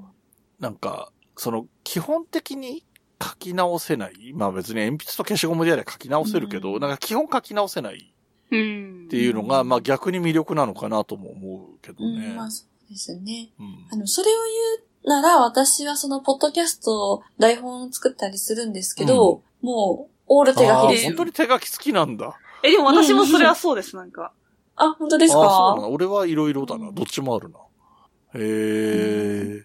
[SPEAKER 1] なんか、その基本的に書き直せない。まあ別に鉛筆と消しゴムであれば書き直せるけど、
[SPEAKER 3] うん
[SPEAKER 1] なんか基本書き直せない
[SPEAKER 2] うん。
[SPEAKER 1] っていうのが、まあ逆に魅力なのかなとも思うけど
[SPEAKER 3] うん、
[SPEAKER 1] ね。
[SPEAKER 3] まあそうですね。
[SPEAKER 1] うん
[SPEAKER 3] あの、それを言うなら、私はその、ポッドキャスト、台本を作ったりするんですけど、もう、オール手書きです
[SPEAKER 1] 本当。に手書き好きなんだ。
[SPEAKER 2] え、でも私もそれはそうです、なんか。
[SPEAKER 3] あ、本当ですか？
[SPEAKER 1] ああ、そうなの？俺はいろいろだな。どっちもあるな。へえ。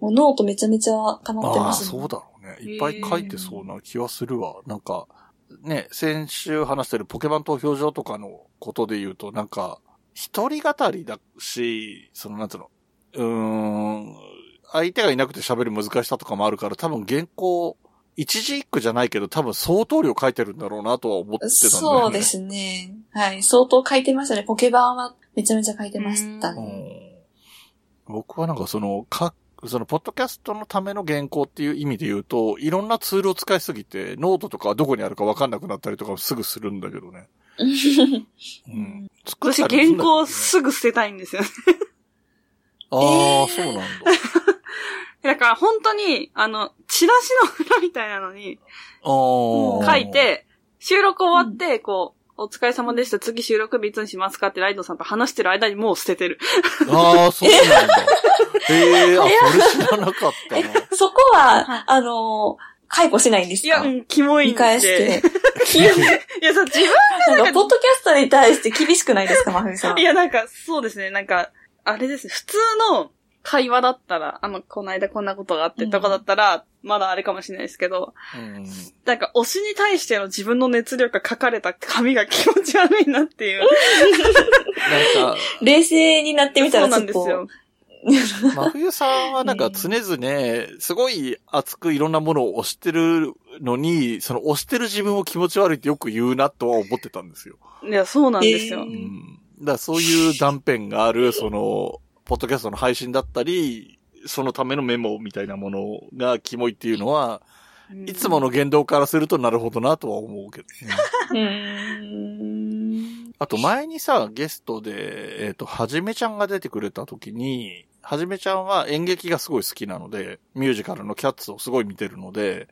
[SPEAKER 3] もうノートめちゃめちゃ溜まって
[SPEAKER 1] ああ、
[SPEAKER 3] ます、
[SPEAKER 1] そうだろうね。いっぱい書いてそうな気はするわ。なんか、ね、先週話してるポケモン投票所とかのことで言うと、なんか、一人語りだし、その、なんつうの、うーん、相手がいなくて喋る難しさとかもあるから、多分原稿、一字一句じゃないけど、多分相当量書いてるんだろうなとは思ってたんだよね。
[SPEAKER 3] そうですね。はい。相当書いてましたね。ポケバンはめちゃめちゃ書いてました
[SPEAKER 1] う
[SPEAKER 3] ね。
[SPEAKER 1] ん僕はなんかその、か、その、ポッドキャストのための原稿っていう意味で言うと、いろんなツールを使いすぎて、ノートとかはどこにあるかわかんなくなったりとかすぐするんだけどね。うん。作
[SPEAKER 2] 私原稿すぐ捨てたいんですよね。
[SPEAKER 1] ああ、
[SPEAKER 3] えー
[SPEAKER 1] そうなんだ。
[SPEAKER 2] だから本当に、あの、チラシの裏みたいなのに。書い。て、収録終わって、こう、お疲れ様でした。次収録日いつにしますかってライドさんと話してる間にもう捨ててる。
[SPEAKER 1] ああ、そうなんだ。へ え、あ、それ知らなかった
[SPEAKER 3] え
[SPEAKER 1] な。
[SPEAKER 3] そこは、あのー解雇しないんです
[SPEAKER 2] いや、
[SPEAKER 3] か
[SPEAKER 2] うん、キモいんで。
[SPEAKER 3] 見返して。
[SPEAKER 2] いや、そう、自分
[SPEAKER 3] なんか、ポッドキャストに対して厳しくないですか、まふみさん。
[SPEAKER 2] いや、なんか、そうですね。なんか、あれですね。普通の会話だったら、あの、この間こんなことがあってとかだったら、まだあれかもしれないですけど、
[SPEAKER 1] うん。
[SPEAKER 2] なんか、推しに対しての自分の熱量が書かれた紙が気持ち悪いなっていう。
[SPEAKER 1] なんか、
[SPEAKER 3] 冷静になってみた
[SPEAKER 2] そう
[SPEAKER 3] らちょっと。
[SPEAKER 2] なんですよ。
[SPEAKER 1] 真冬さんはなんか常々、すごい熱くいろんなものを推してるのに、その推してる自分を気持ち悪いってよく言うなとは思ってたんですよ。
[SPEAKER 2] いや、そうなんですよ。
[SPEAKER 3] えー
[SPEAKER 1] うん。だからそういう断片がある、その、ポッドキャストの配信だったり、そのためのメモみたいなものがキモいっていうのは、
[SPEAKER 2] うん
[SPEAKER 1] いつもの言動からするとなるほどなとは思うけどね。あと前にさ、ゲストで、えっ、と、はじめちゃんが出てくれた時に、はじめちゃんは演劇がすごい好きなので、ミュージカルのキャッツをすごい見てるので、
[SPEAKER 2] うん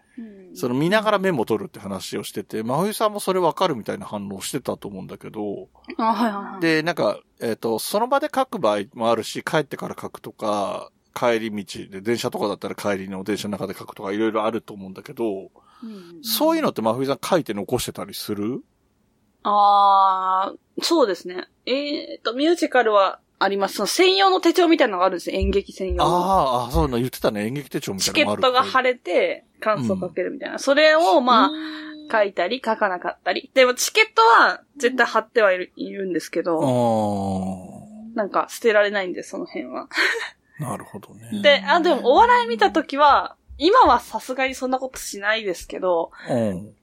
[SPEAKER 1] その見ながらメモ取るって話をしてて、真冬さんもそれわかるみたいな反応してたと思うんだけど、
[SPEAKER 2] あ、はいはいはい。
[SPEAKER 1] で、なんか、えっ、と、その場で書く場合もあるし、帰ってから書くとか、帰り道で、電車とかだったら帰りの電車の中で書くとかいろいろあると思うんだけど、
[SPEAKER 2] うん
[SPEAKER 1] そういうのって真冬さん書いて残してたりする？
[SPEAKER 2] あー、そうですね。えーと、ミュージカルはあります。その専用の手帳みたいなのがあるんですよ。演劇専用の。
[SPEAKER 1] あーあ、そういうの言ってたね。演劇手帳みた
[SPEAKER 2] チケッ
[SPEAKER 1] いなのもある
[SPEAKER 2] トが貼れて、感想書けるみたいな。それを、まあ、書いたり書かなかったり。でもチケットは絶対貼ってはいるいるんですけ
[SPEAKER 1] あ
[SPEAKER 2] ど、
[SPEAKER 1] ー
[SPEAKER 2] なんか捨てられないんで、その辺は。
[SPEAKER 1] なるほどね。
[SPEAKER 2] で、あ、でもお笑い見たときは、今はさすがにそんなことしないですけど、
[SPEAKER 1] うん。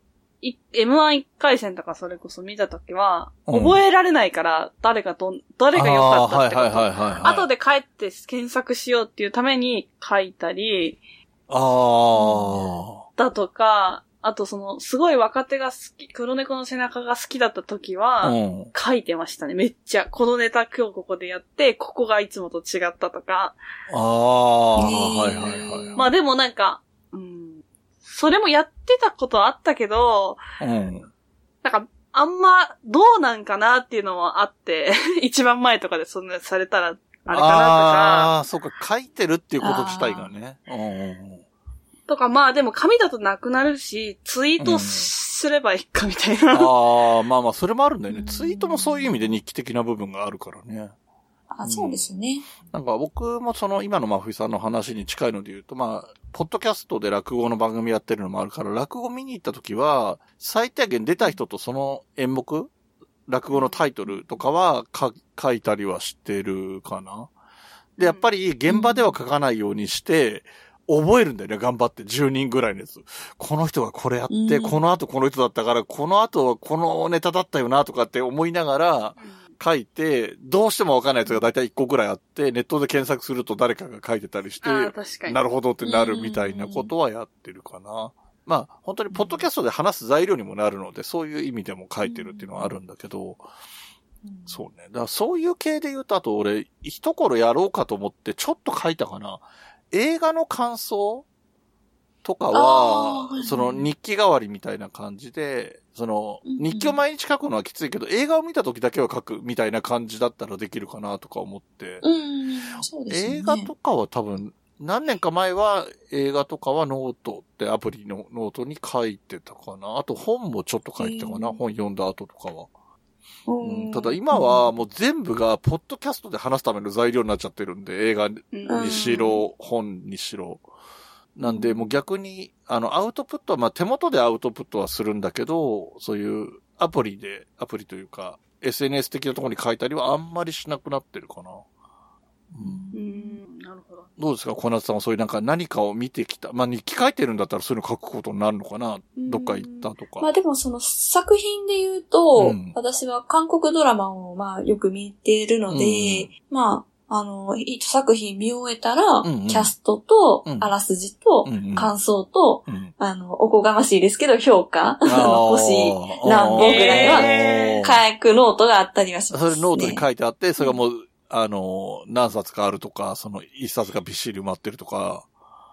[SPEAKER 2] い M11 回戦とかそれこそ見たときは、
[SPEAKER 1] うん
[SPEAKER 2] 覚えられないから、誰がどん、誰が良かったってこと。後で帰って検索しようっていうために書いたり、
[SPEAKER 1] あ
[SPEAKER 2] だとか、あとその、すごい若手が好き、黒猫の背中が好きだった時
[SPEAKER 1] あ。
[SPEAKER 2] は、
[SPEAKER 1] うん。
[SPEAKER 2] 書いてましたね、めっちゃ。このネタ今日ここでやって、ここがいつもと違ったとか。
[SPEAKER 1] ああ、はいはいはい。
[SPEAKER 2] まあでもなんか、うん、それもやってたことあったけど、
[SPEAKER 1] うん。
[SPEAKER 2] なんか、あんま、どうなんかなっていうのもあって、一番前とかでそんなされたら、あれかなとか、
[SPEAKER 1] ああ、そうか、書いてるっていうこと自体がね。うんうんうん。
[SPEAKER 2] とか、まあでも紙だとなくなるし、ツイートすればいいかみたいな。
[SPEAKER 1] ああ、まあまあ、それもあるんだよね。ツイートもそういう意味で日記的な部分があるからね。
[SPEAKER 3] あ、そうですね。
[SPEAKER 1] なんか僕もその今の真冬さんの話に近いので言うと、まあ、ポッドキャストで落語の番組やってるのもあるから、落語見に行った時は、最低限出た人とその演目、落語のタイトルとかはか書いたりはしてるかな。で、やっぱり現場では書かないようにして、覚えるんだよね、頑張って。10人ぐらいのやつ。この人がこれやって、
[SPEAKER 3] うん
[SPEAKER 1] この後この人だったから、この後はこのネタだったよな、とかって思いながら、書いて、どうしてもわかんないやつが大体1個ぐらいあって、ネットで検索すると誰かが書いてたりして。なるほどってなるみたいなことはやってるかな。まあ、本当にポッドキャストで話す材料にもなるので、そういう意味でも書いてるっていうのはあるんだけど、そうね。だからそういう系で言うと、あと俺、一頃やろうかと思ってちょっと書いたかな。映画の感想とかはその日記代わりみたいな感じで、その、日記を毎日書くのはきついけど、映画を見た時だけは書くみたいな感じだったらできるかなとか思って。映画とかは多分、何年か前は映画とかはノートってアプリのノートに書いてたかな。あと本もちょっと書いてたかな。本読んだ後とかは。うんただ今はもう全部がポッドキャストで話すための材料になっちゃってるんで、映画に
[SPEAKER 2] うん
[SPEAKER 1] しろ、本にしろ。なんでもう逆に、あの、アウトプットは、まあ手元でアウトプットはするんだけど、そういうアプリで、アプリというか、SNS 的なところに書いたりはあんまりしなくなってるかな。うん。
[SPEAKER 2] うん、なるほど。
[SPEAKER 1] どうですか小夏さんはそういうなんか何かを見てきた。まあ日記書いてるんだったらそういうの書くことになるのかな
[SPEAKER 2] うん。
[SPEAKER 1] どっか行ったとか。
[SPEAKER 3] まあでもその作品で言うと、
[SPEAKER 1] うん。
[SPEAKER 3] 私は韓国ドラマをまあよく見てるので、
[SPEAKER 1] うん。
[SPEAKER 3] まあ、あの、一作品見終えたら、
[SPEAKER 1] んうん。
[SPEAKER 3] キャストと
[SPEAKER 1] う、ん。
[SPEAKER 3] あらすじと、
[SPEAKER 1] うんうん。
[SPEAKER 3] 感想と、
[SPEAKER 1] うん。
[SPEAKER 3] あの、おこがましいですけど、評価、星何本ぐらいは、
[SPEAKER 2] え
[SPEAKER 3] 書くノートがあったりはします、ね。
[SPEAKER 1] それノートに書いてあって、それがもう、あの、何冊かあるとか、その一冊がびっしり埋まってるとか、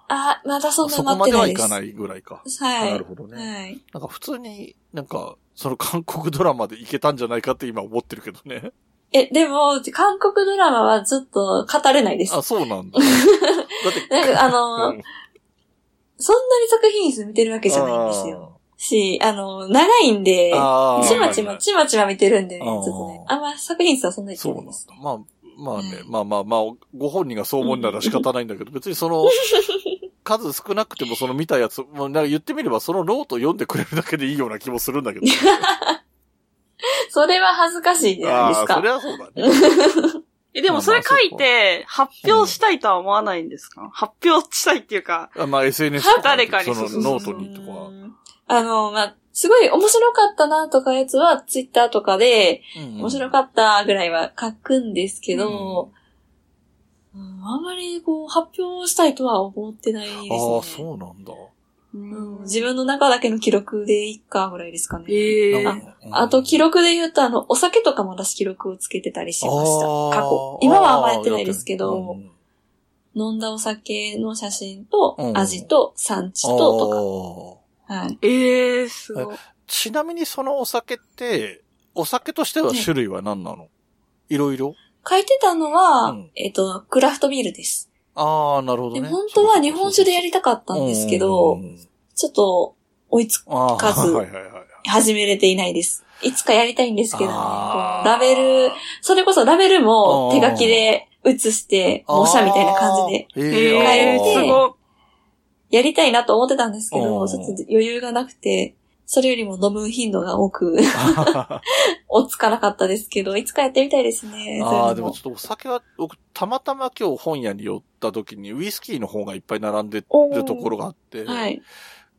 [SPEAKER 3] あ、まだそんな
[SPEAKER 1] そこ
[SPEAKER 3] 埋まってないです。
[SPEAKER 1] まではいかないぐらいか。
[SPEAKER 3] はい。
[SPEAKER 1] なるほどね。
[SPEAKER 3] はい。
[SPEAKER 1] なんか普通になんか、その韓国ドラマでいけたんじゃないかって今思ってるけどね。
[SPEAKER 3] え、でも、韓国ドラマはちょっと語れないです。
[SPEAKER 1] あ、そうなんだ。だって、
[SPEAKER 3] なんかあの、
[SPEAKER 1] うん
[SPEAKER 3] そんなに作品数見てるわけじゃないんですよ。し、あの、長いんで、ちまちま、ちまちま見てるんでね、ちょっとね。あんま作品数はそんなにい
[SPEAKER 1] そうなんだ。まあ、まあね、
[SPEAKER 3] うん
[SPEAKER 1] まあまあまあ、ご本人がそう思うんなら仕方ないんだけど、別にその、数少なくてもその見たやつ、もうなんか言ってみればそのノート読んでくれるだけでいいような気もするんだけど。
[SPEAKER 3] それは恥ずかしいじゃないです
[SPEAKER 1] ああ、そ
[SPEAKER 3] か
[SPEAKER 1] り。ゃそうだね。
[SPEAKER 2] え、でもそれ書いて、発表したいとは思わないんですか、発表したいっていうか、
[SPEAKER 1] あまあ SNS とか
[SPEAKER 2] 誰かに
[SPEAKER 1] そのノートにとか。
[SPEAKER 3] あの、まあ、すごい面白かったなとかやつは、ツイッターとかで、面白かったぐらいは書くんですけど、うんあんまりこう、発表したいとは思ってないですね。
[SPEAKER 1] ああ、そうなんだ。
[SPEAKER 3] うん自分の中だけの記録でいっかぐらいですかね。
[SPEAKER 2] ええ
[SPEAKER 1] なんか
[SPEAKER 3] あと記録で言うと、あの、お酒とかも私記録をつけてたりしました。
[SPEAKER 1] あー
[SPEAKER 3] 過去。今はあんまやってないですけど、
[SPEAKER 1] うん
[SPEAKER 3] 飲んだお酒の写真と
[SPEAKER 1] う、ん
[SPEAKER 3] 味と、産地と、と
[SPEAKER 1] あー
[SPEAKER 3] か。はい。
[SPEAKER 2] ええすごい。
[SPEAKER 1] ちなみにそのお酒って、お酒としては種類は何なの？いろいろ？
[SPEAKER 3] 書いてたのは、
[SPEAKER 1] うん
[SPEAKER 3] えっ、と、クラフトビールです。
[SPEAKER 1] ああ、なるほどね。
[SPEAKER 3] で本当は日本酒でやりたかったんですけどちょっと追いつ
[SPEAKER 1] あー
[SPEAKER 3] 数
[SPEAKER 1] はいはいはい。
[SPEAKER 3] 始めれていないです。いつかやりたいんですけどラベル、それこそラベルも手書きで写して、模写みたいな感じで。
[SPEAKER 2] え
[SPEAKER 1] え
[SPEAKER 2] え
[SPEAKER 1] ー
[SPEAKER 3] 書いて
[SPEAKER 2] すごい。
[SPEAKER 3] やりたいなと思ってたんですけ
[SPEAKER 1] う
[SPEAKER 3] ど、
[SPEAKER 1] ん
[SPEAKER 3] ちょっと余裕がなくて、それよりも飲む頻度が多く、落ちかなかったですけど、いつかやってみたいですね。
[SPEAKER 1] ああ、でもちょっとお酒は、僕、たまたま今日本屋に寄った時にウイスキーの本がいっぱい並んでるところがあって、
[SPEAKER 3] はい。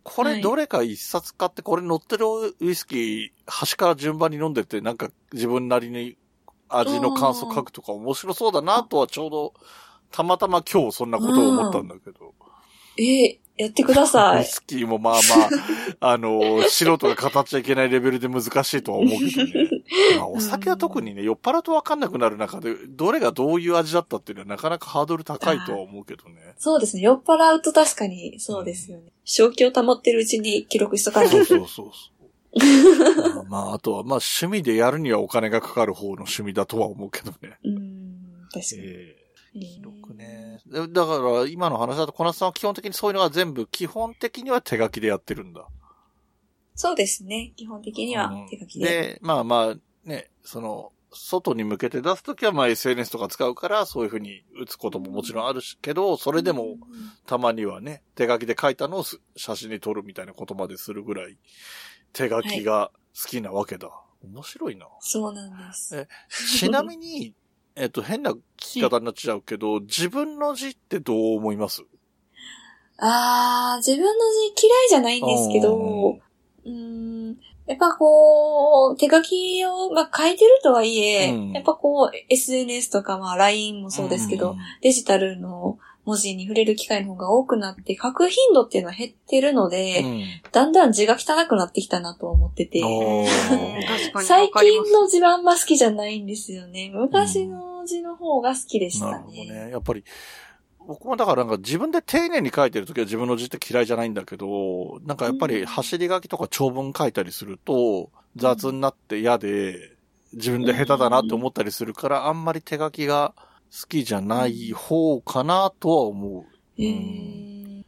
[SPEAKER 1] これどれか一冊買って、これ乗ってるウイスキー、端から順番に飲んでって、なんか自分なりに味の感想書くとか面白そうだなとはちょうど、たまたま今日そんなことを思ったんだけど。
[SPEAKER 3] えーやってくださ
[SPEAKER 1] ウイ
[SPEAKER 3] い。
[SPEAKER 1] スキーもまあまあ、あの、素人が語っちゃいけないレベルで難しいとは思うけどね。まあ、お酒は特にね、酔っ払うとわかんなくなる中で、どれがどういう味だったっていうのはなかなかハードル高いとは思うけどね。
[SPEAKER 3] そうですね。酔っ払うと確かにそうですよね。正気を保ってるうちに記録しとかないと。
[SPEAKER 1] そうそうそうそう。まあまあ、あとは、まあ趣味でやるにはお金がかかる方の趣味だとは思うけどね。
[SPEAKER 3] うーん、確かに。
[SPEAKER 1] ええ
[SPEAKER 3] えー
[SPEAKER 1] 記録ね。でだから、今の話だと、小夏さんは基本的にそういうのは全部、基本的には手書きでやってるんだ。
[SPEAKER 3] そうですね。基本的には
[SPEAKER 1] うん
[SPEAKER 3] 手書きで。
[SPEAKER 1] で、まあまあ、ね、その、外に向けて出すときは、まあ SNS とか使うから、そういうふうに打つことももちろんあるし、けど、それでも、たまにはね、手書きで書いたのをす写真に撮るみたいなことまでするぐらい、手書きが好きなわけだ。面白いな。
[SPEAKER 3] そうなんです。
[SPEAKER 1] えちなみに、えっと、変な聞き方になっちゃうけど、自分の字ってどう思います？
[SPEAKER 3] あー、自分の字嫌いじゃないんですけど、うーん、やっぱこう、手書きを、まあ、書いてるとはいえ、
[SPEAKER 1] うん。
[SPEAKER 3] やっぱこう、SNS とか、まあ、LINE もそうですけど、
[SPEAKER 1] ん。
[SPEAKER 3] デジタルの文字に触れる機会の方が多くなって、書く頻度っていうのは減ってるので、
[SPEAKER 1] うん
[SPEAKER 3] だんだん字が汚くなってきたなと思ってて。最近の字はあんま好きじゃないんですよね。昔の字の方が好きでした
[SPEAKER 1] なるほど
[SPEAKER 3] ね。
[SPEAKER 1] ね。やっぱり、僕もだからなんか自分で丁寧に書いてるときは自分の字って嫌いじゃないんだけど、なんかやっぱり走り書きとか長文書いたりすると雑になって嫌で、自分で下手だなって思ったりするから、あんまり手書きが好きじゃない方かなとは思う。
[SPEAKER 3] へー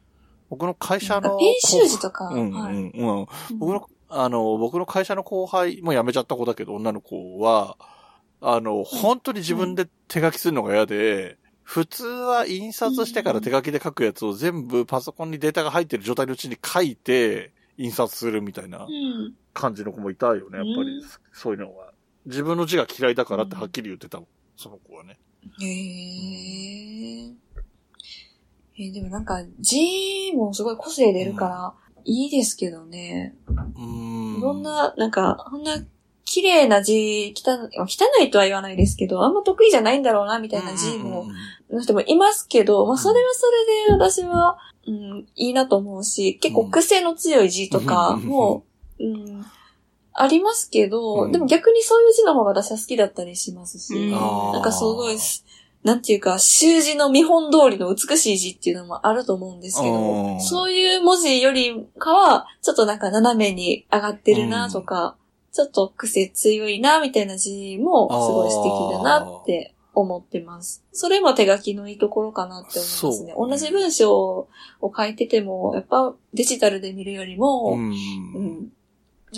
[SPEAKER 1] 僕の会社の。
[SPEAKER 3] 編集時とか、
[SPEAKER 1] うん、うん、
[SPEAKER 3] はい
[SPEAKER 1] うん。僕の、あの、僕の会社の後輩、もう辞めちゃった子だけど、女の子は、あの、本当に自分で手書きするのが嫌で、普通は印刷してから手書きで書くやつを全部パソコンにデータが入ってる状態のうちに書いて、印刷するみたいな
[SPEAKER 3] うん。
[SPEAKER 1] 感じの子もいたよね、やっぱり
[SPEAKER 3] うん。
[SPEAKER 1] そういうのは。自分の字が嫌いだからってはっきり言ってたもん、その子はね。
[SPEAKER 3] へえ。えーでもなんか字もすごい個性出るから、いいですけどね。
[SPEAKER 1] うーん。
[SPEAKER 3] いろんな、なんか、こんな綺麗な字、汚い、汚いとは言わないですけど、あんま得意じゃないんだろうな、みたいな字も、の人もいますけど、まあそれはそれで私は、うん、いいなと思うし、結構癖の強い字とかも、うん、ありますけど、
[SPEAKER 1] うん。
[SPEAKER 3] でも逆にそういう字の方が私は好きだったりしますし、
[SPEAKER 2] うん。
[SPEAKER 3] なんかすごいす、なんていうか、習字の見本通りの美しい字っていうのもあると思うんですけ
[SPEAKER 1] う
[SPEAKER 3] ど、
[SPEAKER 1] ん。
[SPEAKER 3] そういう文字よりかは、ちょっとなんか斜めに上がってるなとか、ちょっと癖強いなみたいな字もすごい素敵だなって思ってます。それも手書きのいいところかなって思いますね。同じ文章を書いてても、やっぱデジタルで見るよりも、
[SPEAKER 1] うん。
[SPEAKER 3] うん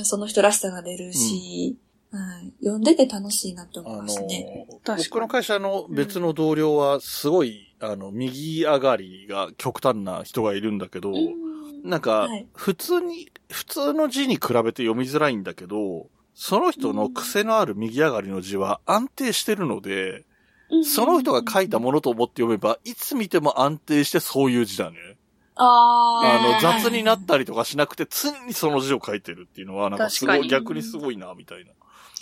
[SPEAKER 3] その人らしさが出るし、はい、読んでて楽しいなって思い
[SPEAKER 1] あの
[SPEAKER 3] ますね。
[SPEAKER 2] 確かに。
[SPEAKER 1] 僕の会社の別の同僚は、すごい、あの、右上がりが極端な人がいるんだけど、
[SPEAKER 3] うん。
[SPEAKER 1] なんか
[SPEAKER 3] はい、
[SPEAKER 1] 普通に、普通の字に比べて読みづらいんだけど、その人の癖のある右上がりの字は安定してるので、その人が書いたものと思って読めば、いつ見ても安定してそういう字だね。
[SPEAKER 3] あ
[SPEAKER 1] あの、
[SPEAKER 3] ー
[SPEAKER 1] 雑になったりとかしなくて、常にその字を書いてるっていうのは、なんかすごい、逆にすごいな、みたいな。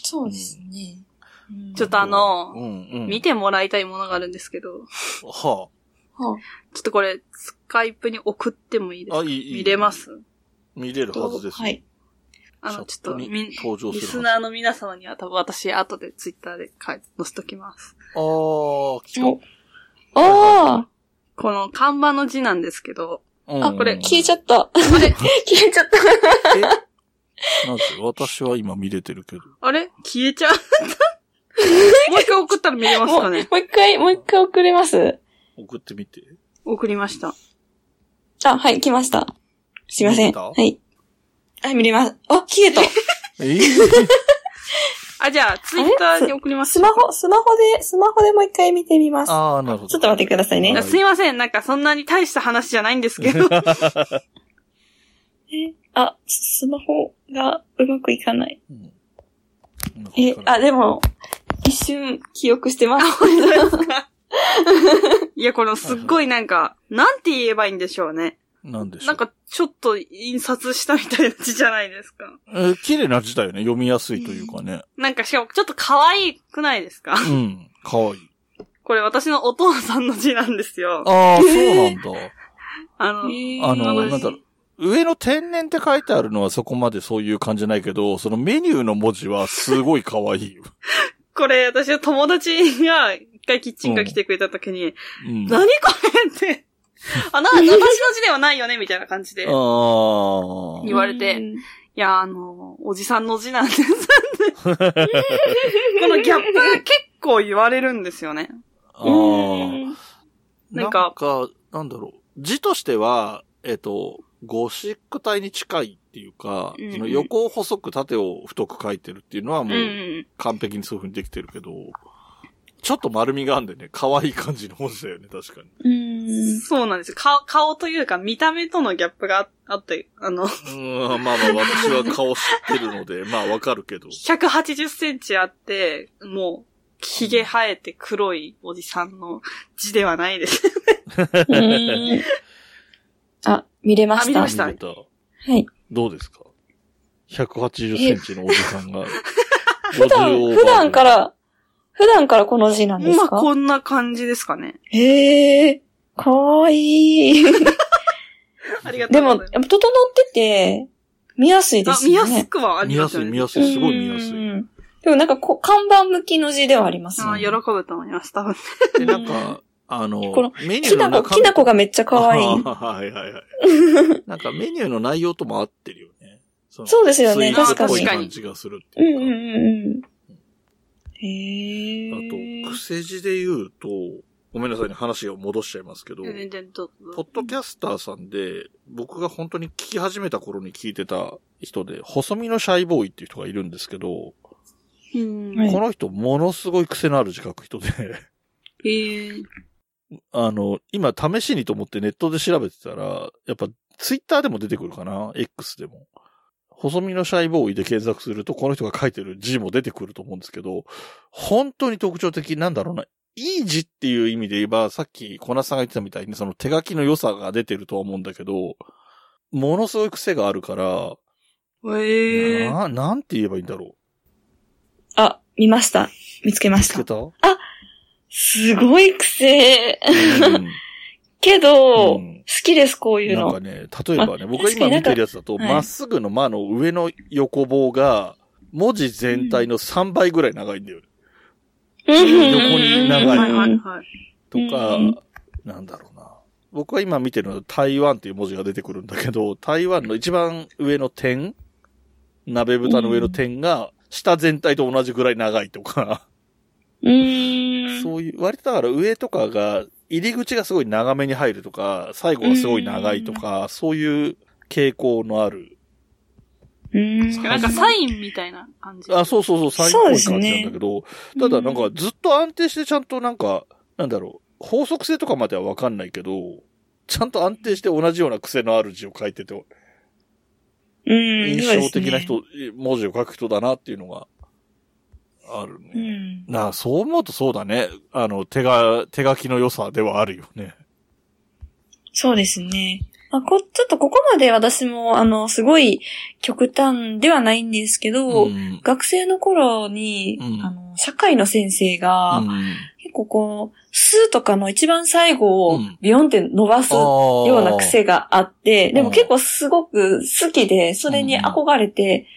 [SPEAKER 3] そうですね。うん
[SPEAKER 2] ちょっとあの
[SPEAKER 1] う、ん、うん。
[SPEAKER 2] 見てもらいたいものがあるんですけど、
[SPEAKER 1] は
[SPEAKER 3] は
[SPEAKER 2] ちょっとこれ、スカイプに送ってもいいです
[SPEAKER 1] あ。
[SPEAKER 2] か？
[SPEAKER 1] あ、いい、いい。
[SPEAKER 2] 見れます？
[SPEAKER 1] 見れるはずですよ。
[SPEAKER 3] はい。
[SPEAKER 2] あの、ちょっと、み
[SPEAKER 1] に登場するはず
[SPEAKER 2] リスナーの皆様には多分私、後でツイッターで書い載せときます。
[SPEAKER 1] ああ、来た。
[SPEAKER 3] おあ
[SPEAKER 2] この看板の字なんですけど、
[SPEAKER 1] うん
[SPEAKER 3] あ、これ消えちゃった。
[SPEAKER 2] あれ？
[SPEAKER 3] 消えちゃった。
[SPEAKER 1] え？なぜ私は今見れてるけど。
[SPEAKER 2] あれ？消えちゃう もう一回送ったら見れますかね？
[SPEAKER 3] もう一回、もう一回送れます？
[SPEAKER 1] 送ってみて。
[SPEAKER 2] 送りました。
[SPEAKER 3] あ、はい、来ました。すいません。はい。はい、見れます。あ、消えた。
[SPEAKER 1] え？ー
[SPEAKER 2] あ、じゃあ、ツイッターに送ります。
[SPEAKER 3] スマホ、スマホで、スマホでもう一回見てみます。
[SPEAKER 1] ああ、なるほど。
[SPEAKER 3] ちょっと待ってくださいね
[SPEAKER 2] あすいません。なんかそんなに大した話じゃないんですけど。
[SPEAKER 3] えあ、スマホがうまくいかない。
[SPEAKER 1] うん
[SPEAKER 3] え、あ、でも、一瞬記憶してます。
[SPEAKER 2] いや、このすっごいなんか、なんて言えばいいんでしょうね。
[SPEAKER 1] なんでしょう。
[SPEAKER 2] なんか、ちょっと印刷したみたいな字じゃないですか。
[SPEAKER 1] えー綺麗な字だよね。読みやすいというかね。
[SPEAKER 2] なんかしかもちょっと可愛くないですか？
[SPEAKER 1] うん。かわいい。
[SPEAKER 2] これ私のお父さんの字なんですよ。
[SPEAKER 1] ああ、そうなんだ。
[SPEAKER 2] あの、
[SPEAKER 1] あの、
[SPEAKER 2] うん
[SPEAKER 1] なんだろう。上の天然って書いてあるのはそこまでそういう感じないけど、そのメニューの文字はすごい可愛いよ。
[SPEAKER 2] これ私の友達が一回キッチンカー来てくれた時に、
[SPEAKER 1] うん。
[SPEAKER 2] 何これって、あ、な、私の字ではないよねみたいな感じで
[SPEAKER 1] ああ。
[SPEAKER 2] 言われて、
[SPEAKER 3] うん
[SPEAKER 2] いや、あの、おじさんの字なんです。このギャップが結構言われるんですよね。
[SPEAKER 1] あ
[SPEAKER 3] う
[SPEAKER 1] あ。
[SPEAKER 3] ん
[SPEAKER 1] なんか、なんだろう。字としては、えっと、ゴシック体に近いっていうか、
[SPEAKER 2] うんうん
[SPEAKER 1] その横を細く縦を太く書いてるっていうのは。もうん完璧にそういう風にできてるけど、ちょっと丸みがあんでね、可愛い感じの文字だよね、確かに。
[SPEAKER 3] うん。
[SPEAKER 2] そうなんですよ。顔、顔というか見た目とのギャップがああって、あの、
[SPEAKER 1] うーん、まあまあ私は顔知ってるので、まあわかるけど。
[SPEAKER 2] 180センチあって、もう、髭生えて黒いおじさんの字ではないです。
[SPEAKER 3] うんあ、見れました？
[SPEAKER 2] あ見れました
[SPEAKER 1] 見れた
[SPEAKER 3] はい。
[SPEAKER 1] どうですか ?180 センチのおじさんが。
[SPEAKER 3] 普段、普段か。ら、普段からこの字なんです
[SPEAKER 2] まあ、
[SPEAKER 3] か
[SPEAKER 2] こんな感じですかね。
[SPEAKER 3] へえ、かわいい。
[SPEAKER 2] ありがと
[SPEAKER 3] でも、やっ
[SPEAKER 2] うござい
[SPEAKER 3] ぱ整ってて、見やすいで
[SPEAKER 2] ます。あ、見
[SPEAKER 3] よね。
[SPEAKER 2] やすくはあり
[SPEAKER 1] 見やすい、
[SPEAKER 2] ますよね。
[SPEAKER 1] 見やすい、すごい見やすい。
[SPEAKER 3] うんでもなんかこう、看板向きの字ではありますよね。
[SPEAKER 2] あ喜ぶと思います、多分。
[SPEAKER 1] で、なんか、あの、
[SPEAKER 3] この
[SPEAKER 1] メニュ
[SPEAKER 3] きなこ、
[SPEAKER 1] ーの中
[SPEAKER 3] きなこがめっちゃ可愛い。
[SPEAKER 1] あーはいはいはい。なんかメニューの内容とも合ってるよね。そ
[SPEAKER 3] うですよね
[SPEAKER 2] 確かに
[SPEAKER 1] 感じがするっていうか。
[SPEAKER 3] うんうんうんうん。へえ。
[SPEAKER 1] あと、癖字で言うと、ごめんなさいね、話を戻しちゃいますけど、ポッドキャスターさんで、僕が本当に聞き始めた頃に聞いてた人で、細身のシャイボーイっていう人がいるんですけど、この人ものすごい癖のある字書く人で、
[SPEAKER 2] ええ
[SPEAKER 1] あの、今試しにと思ってネットで調べてたら、やっぱツイッターでも出てくるかな ?X でも。細身のシャイボーイで検索すると、この人が書いてる字も出てくると思うんですけど、本当に特徴的なんだろうな。いい字っていう意味で言えば、さっき小夏さんが言ってたみたいに、その手書きの良さが出てるとは思うんだけど、ものすごい癖があるから、
[SPEAKER 2] ええ
[SPEAKER 1] な、なんて言えばいいんだろ
[SPEAKER 3] あ、見ました。見つけま
[SPEAKER 1] う。
[SPEAKER 3] した
[SPEAKER 1] つけ。た、うん
[SPEAKER 3] すごい癖。けど、
[SPEAKER 1] うん
[SPEAKER 3] 好きです、こういうの
[SPEAKER 1] なんか。ね、例えばね、
[SPEAKER 3] あ
[SPEAKER 1] 僕が今見てるやつだと、まっすぐの間の上の横棒が、文字全体の3倍ぐらい長いんだよ。
[SPEAKER 3] 横
[SPEAKER 1] 横に長い
[SPEAKER 2] はいはいはい。
[SPEAKER 1] とか、
[SPEAKER 3] うん
[SPEAKER 1] なんだろうな。僕が今見てるのは台湾っていう文字が出てくるんだけど、台湾の一番上の点、鍋蓋の上の点が、下全体と同じぐらい長いとか、
[SPEAKER 3] うーん。
[SPEAKER 1] そういう、割とだから上とかが、入り口がすごい長めに入るとか、最後がすごい長いとか、そういう傾向のある。
[SPEAKER 3] うーん。
[SPEAKER 2] なんかサインみたいな感じ。
[SPEAKER 1] あ、そうそうそう、最高い感じ
[SPEAKER 3] そうですね
[SPEAKER 1] なんだけど、ただなんかずっと安定してちゃんとなんか、なんだろう、法則性とかまではわかんないけど、ちゃんと安定して同じような癖のある字を書いてて、
[SPEAKER 3] うん。
[SPEAKER 1] 印象的な人、文字を書く人だなっていうのがある
[SPEAKER 3] う
[SPEAKER 1] ね。
[SPEAKER 3] ん。
[SPEAKER 1] なあ、そう思うとそうだね。あの、手が、手書きの良さではあるよね。
[SPEAKER 3] そうですね。まあ、こ、ちょっとここまで私も、あの、すごい極端ではないんですけど、
[SPEAKER 1] ん。
[SPEAKER 3] 学生の頃に、
[SPEAKER 1] うん
[SPEAKER 3] あの、社会の先生が、
[SPEAKER 1] うん
[SPEAKER 3] 結構こう、数とかの一番最後を
[SPEAKER 1] うん
[SPEAKER 3] ビヨンって伸ばすよ
[SPEAKER 1] よ
[SPEAKER 3] うな癖があって、でも
[SPEAKER 1] うん
[SPEAKER 3] 結構すごく好きで、それに憧れて、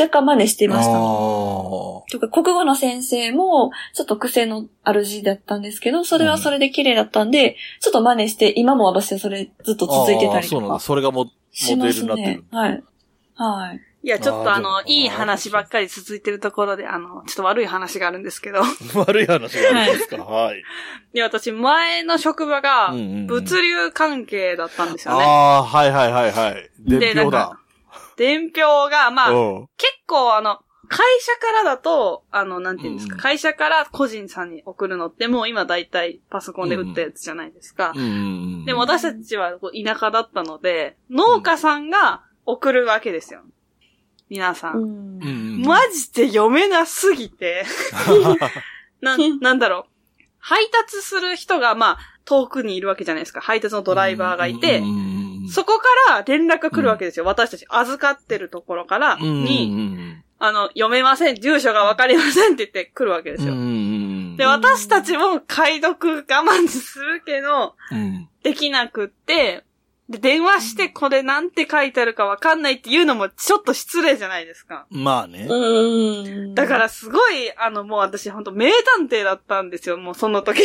[SPEAKER 3] 若干真似してました。
[SPEAKER 1] あ
[SPEAKER 3] とか、国語の先生も、ちょっと癖のある字だったんですけど、それはそれで綺麗だったんで、ちょっと真似して、今も私はそれずっと続いてたりと
[SPEAKER 1] あーそうなんだ。
[SPEAKER 3] か
[SPEAKER 1] それがも、
[SPEAKER 3] します
[SPEAKER 1] モデルになってる。
[SPEAKER 3] ねはい。はい。
[SPEAKER 2] いや、ちょっとあのいい話ばっかり続いてるところで、あの、ちょっと悪い話があるんですけど。
[SPEAKER 1] 悪い話があるんですか？はい。
[SPEAKER 2] で、私、前の職場が
[SPEAKER 1] うんうんうん、
[SPEAKER 2] 物流関係だったんですよね。
[SPEAKER 1] ああ、はいはいはいはい。伝票だ
[SPEAKER 2] でなんか。伝票が、まあ、
[SPEAKER 1] うん。
[SPEAKER 2] 結構あの、会社からだと、あの、なんていうんですか、
[SPEAKER 1] うん
[SPEAKER 2] 会社から個人さんに送るのってもう今大体パソコンで打ったやつじゃないですか。
[SPEAKER 1] うん。
[SPEAKER 2] でも私たちはこう田舎だったので、農家さんが送るわけですよ。皆さん。
[SPEAKER 3] うん
[SPEAKER 1] うんうん、
[SPEAKER 2] マジで読めなすぎて、な、なんだろう。配達する人が、まあ、遠くにいるわけじゃないですか。配達のドライバーがいてそこから連絡が来るわけですよ。私たち預かってるところからに、
[SPEAKER 1] うん。
[SPEAKER 2] あの、読めません、住所がわかりませんって言って来るわけですよ。で、私たちも解読我慢するけど、
[SPEAKER 1] うん。
[SPEAKER 2] できなくって、で、電話してこれなんて書いてあるかわかんないっていうのもちょっと失礼じゃないですか。
[SPEAKER 1] まあね。
[SPEAKER 3] うん。
[SPEAKER 2] だからすごい、あの、もう私本当名探偵だったんですよ、もうその時。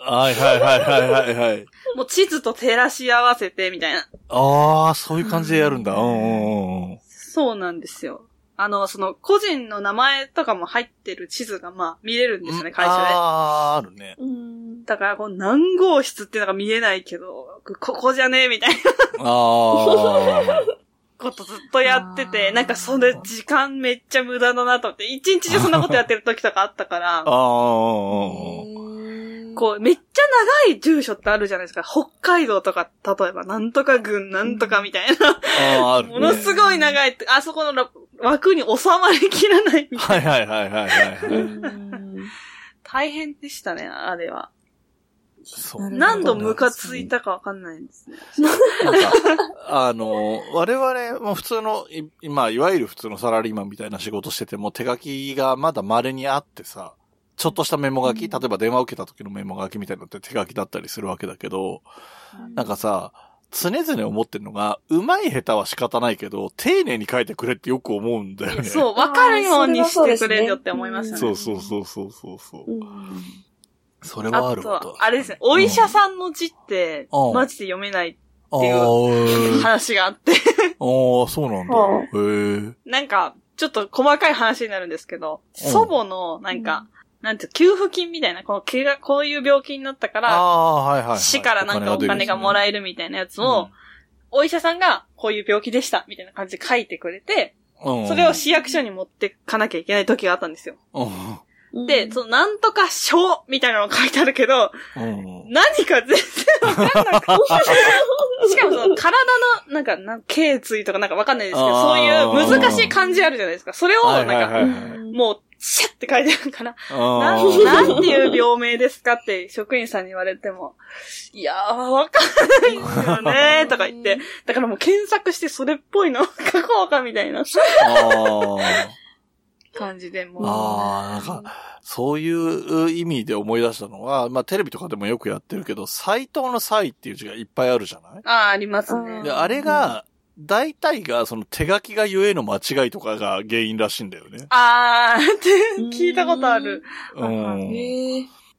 [SPEAKER 1] はいはいはいはいはいはい。
[SPEAKER 2] もう地図と照らし合わせてみたいな。
[SPEAKER 1] ああ、そういう感じでやるんだ。うんうんうん。
[SPEAKER 2] そうなんですよ。あの、その、個人の名前とかも入ってる地図がまあ見れるんですよね、会社で。
[SPEAKER 1] ああ、あるね。
[SPEAKER 3] うん。
[SPEAKER 2] だから、こう、何号室っていうのが見えないけど、ここじゃねえみたいな
[SPEAKER 1] ああ。
[SPEAKER 2] ことずっとやってて、なんかそれ時間めっちゃ無駄だなと思って、一日中そんなことやってる時とかあったから、
[SPEAKER 1] ああ。
[SPEAKER 2] こう、めっちゃ長い住所ってあるじゃないですか。北海道とか、例えば、なんとか郡なんとかみたいな。
[SPEAKER 1] ああ、あるね。
[SPEAKER 2] ものすごい長いって、あそこのら枠に収まりきらないみたいな。
[SPEAKER 1] はいはいはいはいはい。
[SPEAKER 3] うん
[SPEAKER 2] 大変でしたね、あれは。何度ムカついたかわかんないんですね。
[SPEAKER 1] なんか、あの、我々も普通の、い今、いわゆる普通のサラリーマンみたいな仕事してても手書きがまだ稀にあってさ、ちょっとしたメモ書き、
[SPEAKER 3] うん
[SPEAKER 1] 例えば電話を受けた時のメモ書きみたいなのって手書きだったりするわけだけど、なんかさ、常々思ってるのが、上手い下手は仕方ないけど、丁寧に書いてくれってよく思うんだよね。
[SPEAKER 2] そう、わかるようにしてくれよって思いましたね。
[SPEAKER 1] そうそうそうそうそうそう。
[SPEAKER 3] うん。
[SPEAKER 1] それはあ
[SPEAKER 2] あ
[SPEAKER 1] るわ。
[SPEAKER 2] と、あれですね、お医者さんの字って
[SPEAKER 1] う、ん。
[SPEAKER 2] マジで読めない
[SPEAKER 1] あ
[SPEAKER 2] ていう
[SPEAKER 1] ー。
[SPEAKER 2] 話があって、
[SPEAKER 1] あー、そうなんだ。
[SPEAKER 3] はあ
[SPEAKER 1] へえ。
[SPEAKER 2] なんか、ちょっと細かい話になるんですけど、
[SPEAKER 1] うん。
[SPEAKER 2] 祖母の、なんか、なんていう、給付金みたいな、この怪我、こういう病気になったから、
[SPEAKER 1] はいはいはい。
[SPEAKER 2] 市からなんかお金がもらえるみたいなやつを、お医者さんがこういう病気でした、みたいな感じで書いてくれて、
[SPEAKER 1] うん、
[SPEAKER 2] それを市役所に持ってかなきゃいけない時があったんですよ。
[SPEAKER 1] うん。
[SPEAKER 2] で、そのなんとか症みたいなのが書いてあるけど、
[SPEAKER 1] うん。
[SPEAKER 2] 何か全然わかんなくて。しかもその体の、なんか、なん頸椎とかなんかわかんないですけど、そういう難しい漢字あるじゃないですか。それを、
[SPEAKER 1] は
[SPEAKER 2] ないんか。もう、シャって書いてあるから、
[SPEAKER 1] うん
[SPEAKER 2] なん、なんていう病名ですかって職員さんに言われても、いやー、わかんないですよね とか言って、だからもう検索してそれっぽいの。書こうかみたいな。感じで、もう。
[SPEAKER 1] あー、なんか、そういう意味で思い出したのは、まあテレビとかでもよくやってるけど、斎藤の斎っていう字がいっぱいあるじゃない？
[SPEAKER 2] ああ、ありますね。
[SPEAKER 1] で、あれが、大体がその手書きがゆえの間違いとかが原因らしいんだよね。
[SPEAKER 2] あーって 聞いたことある。
[SPEAKER 1] うん。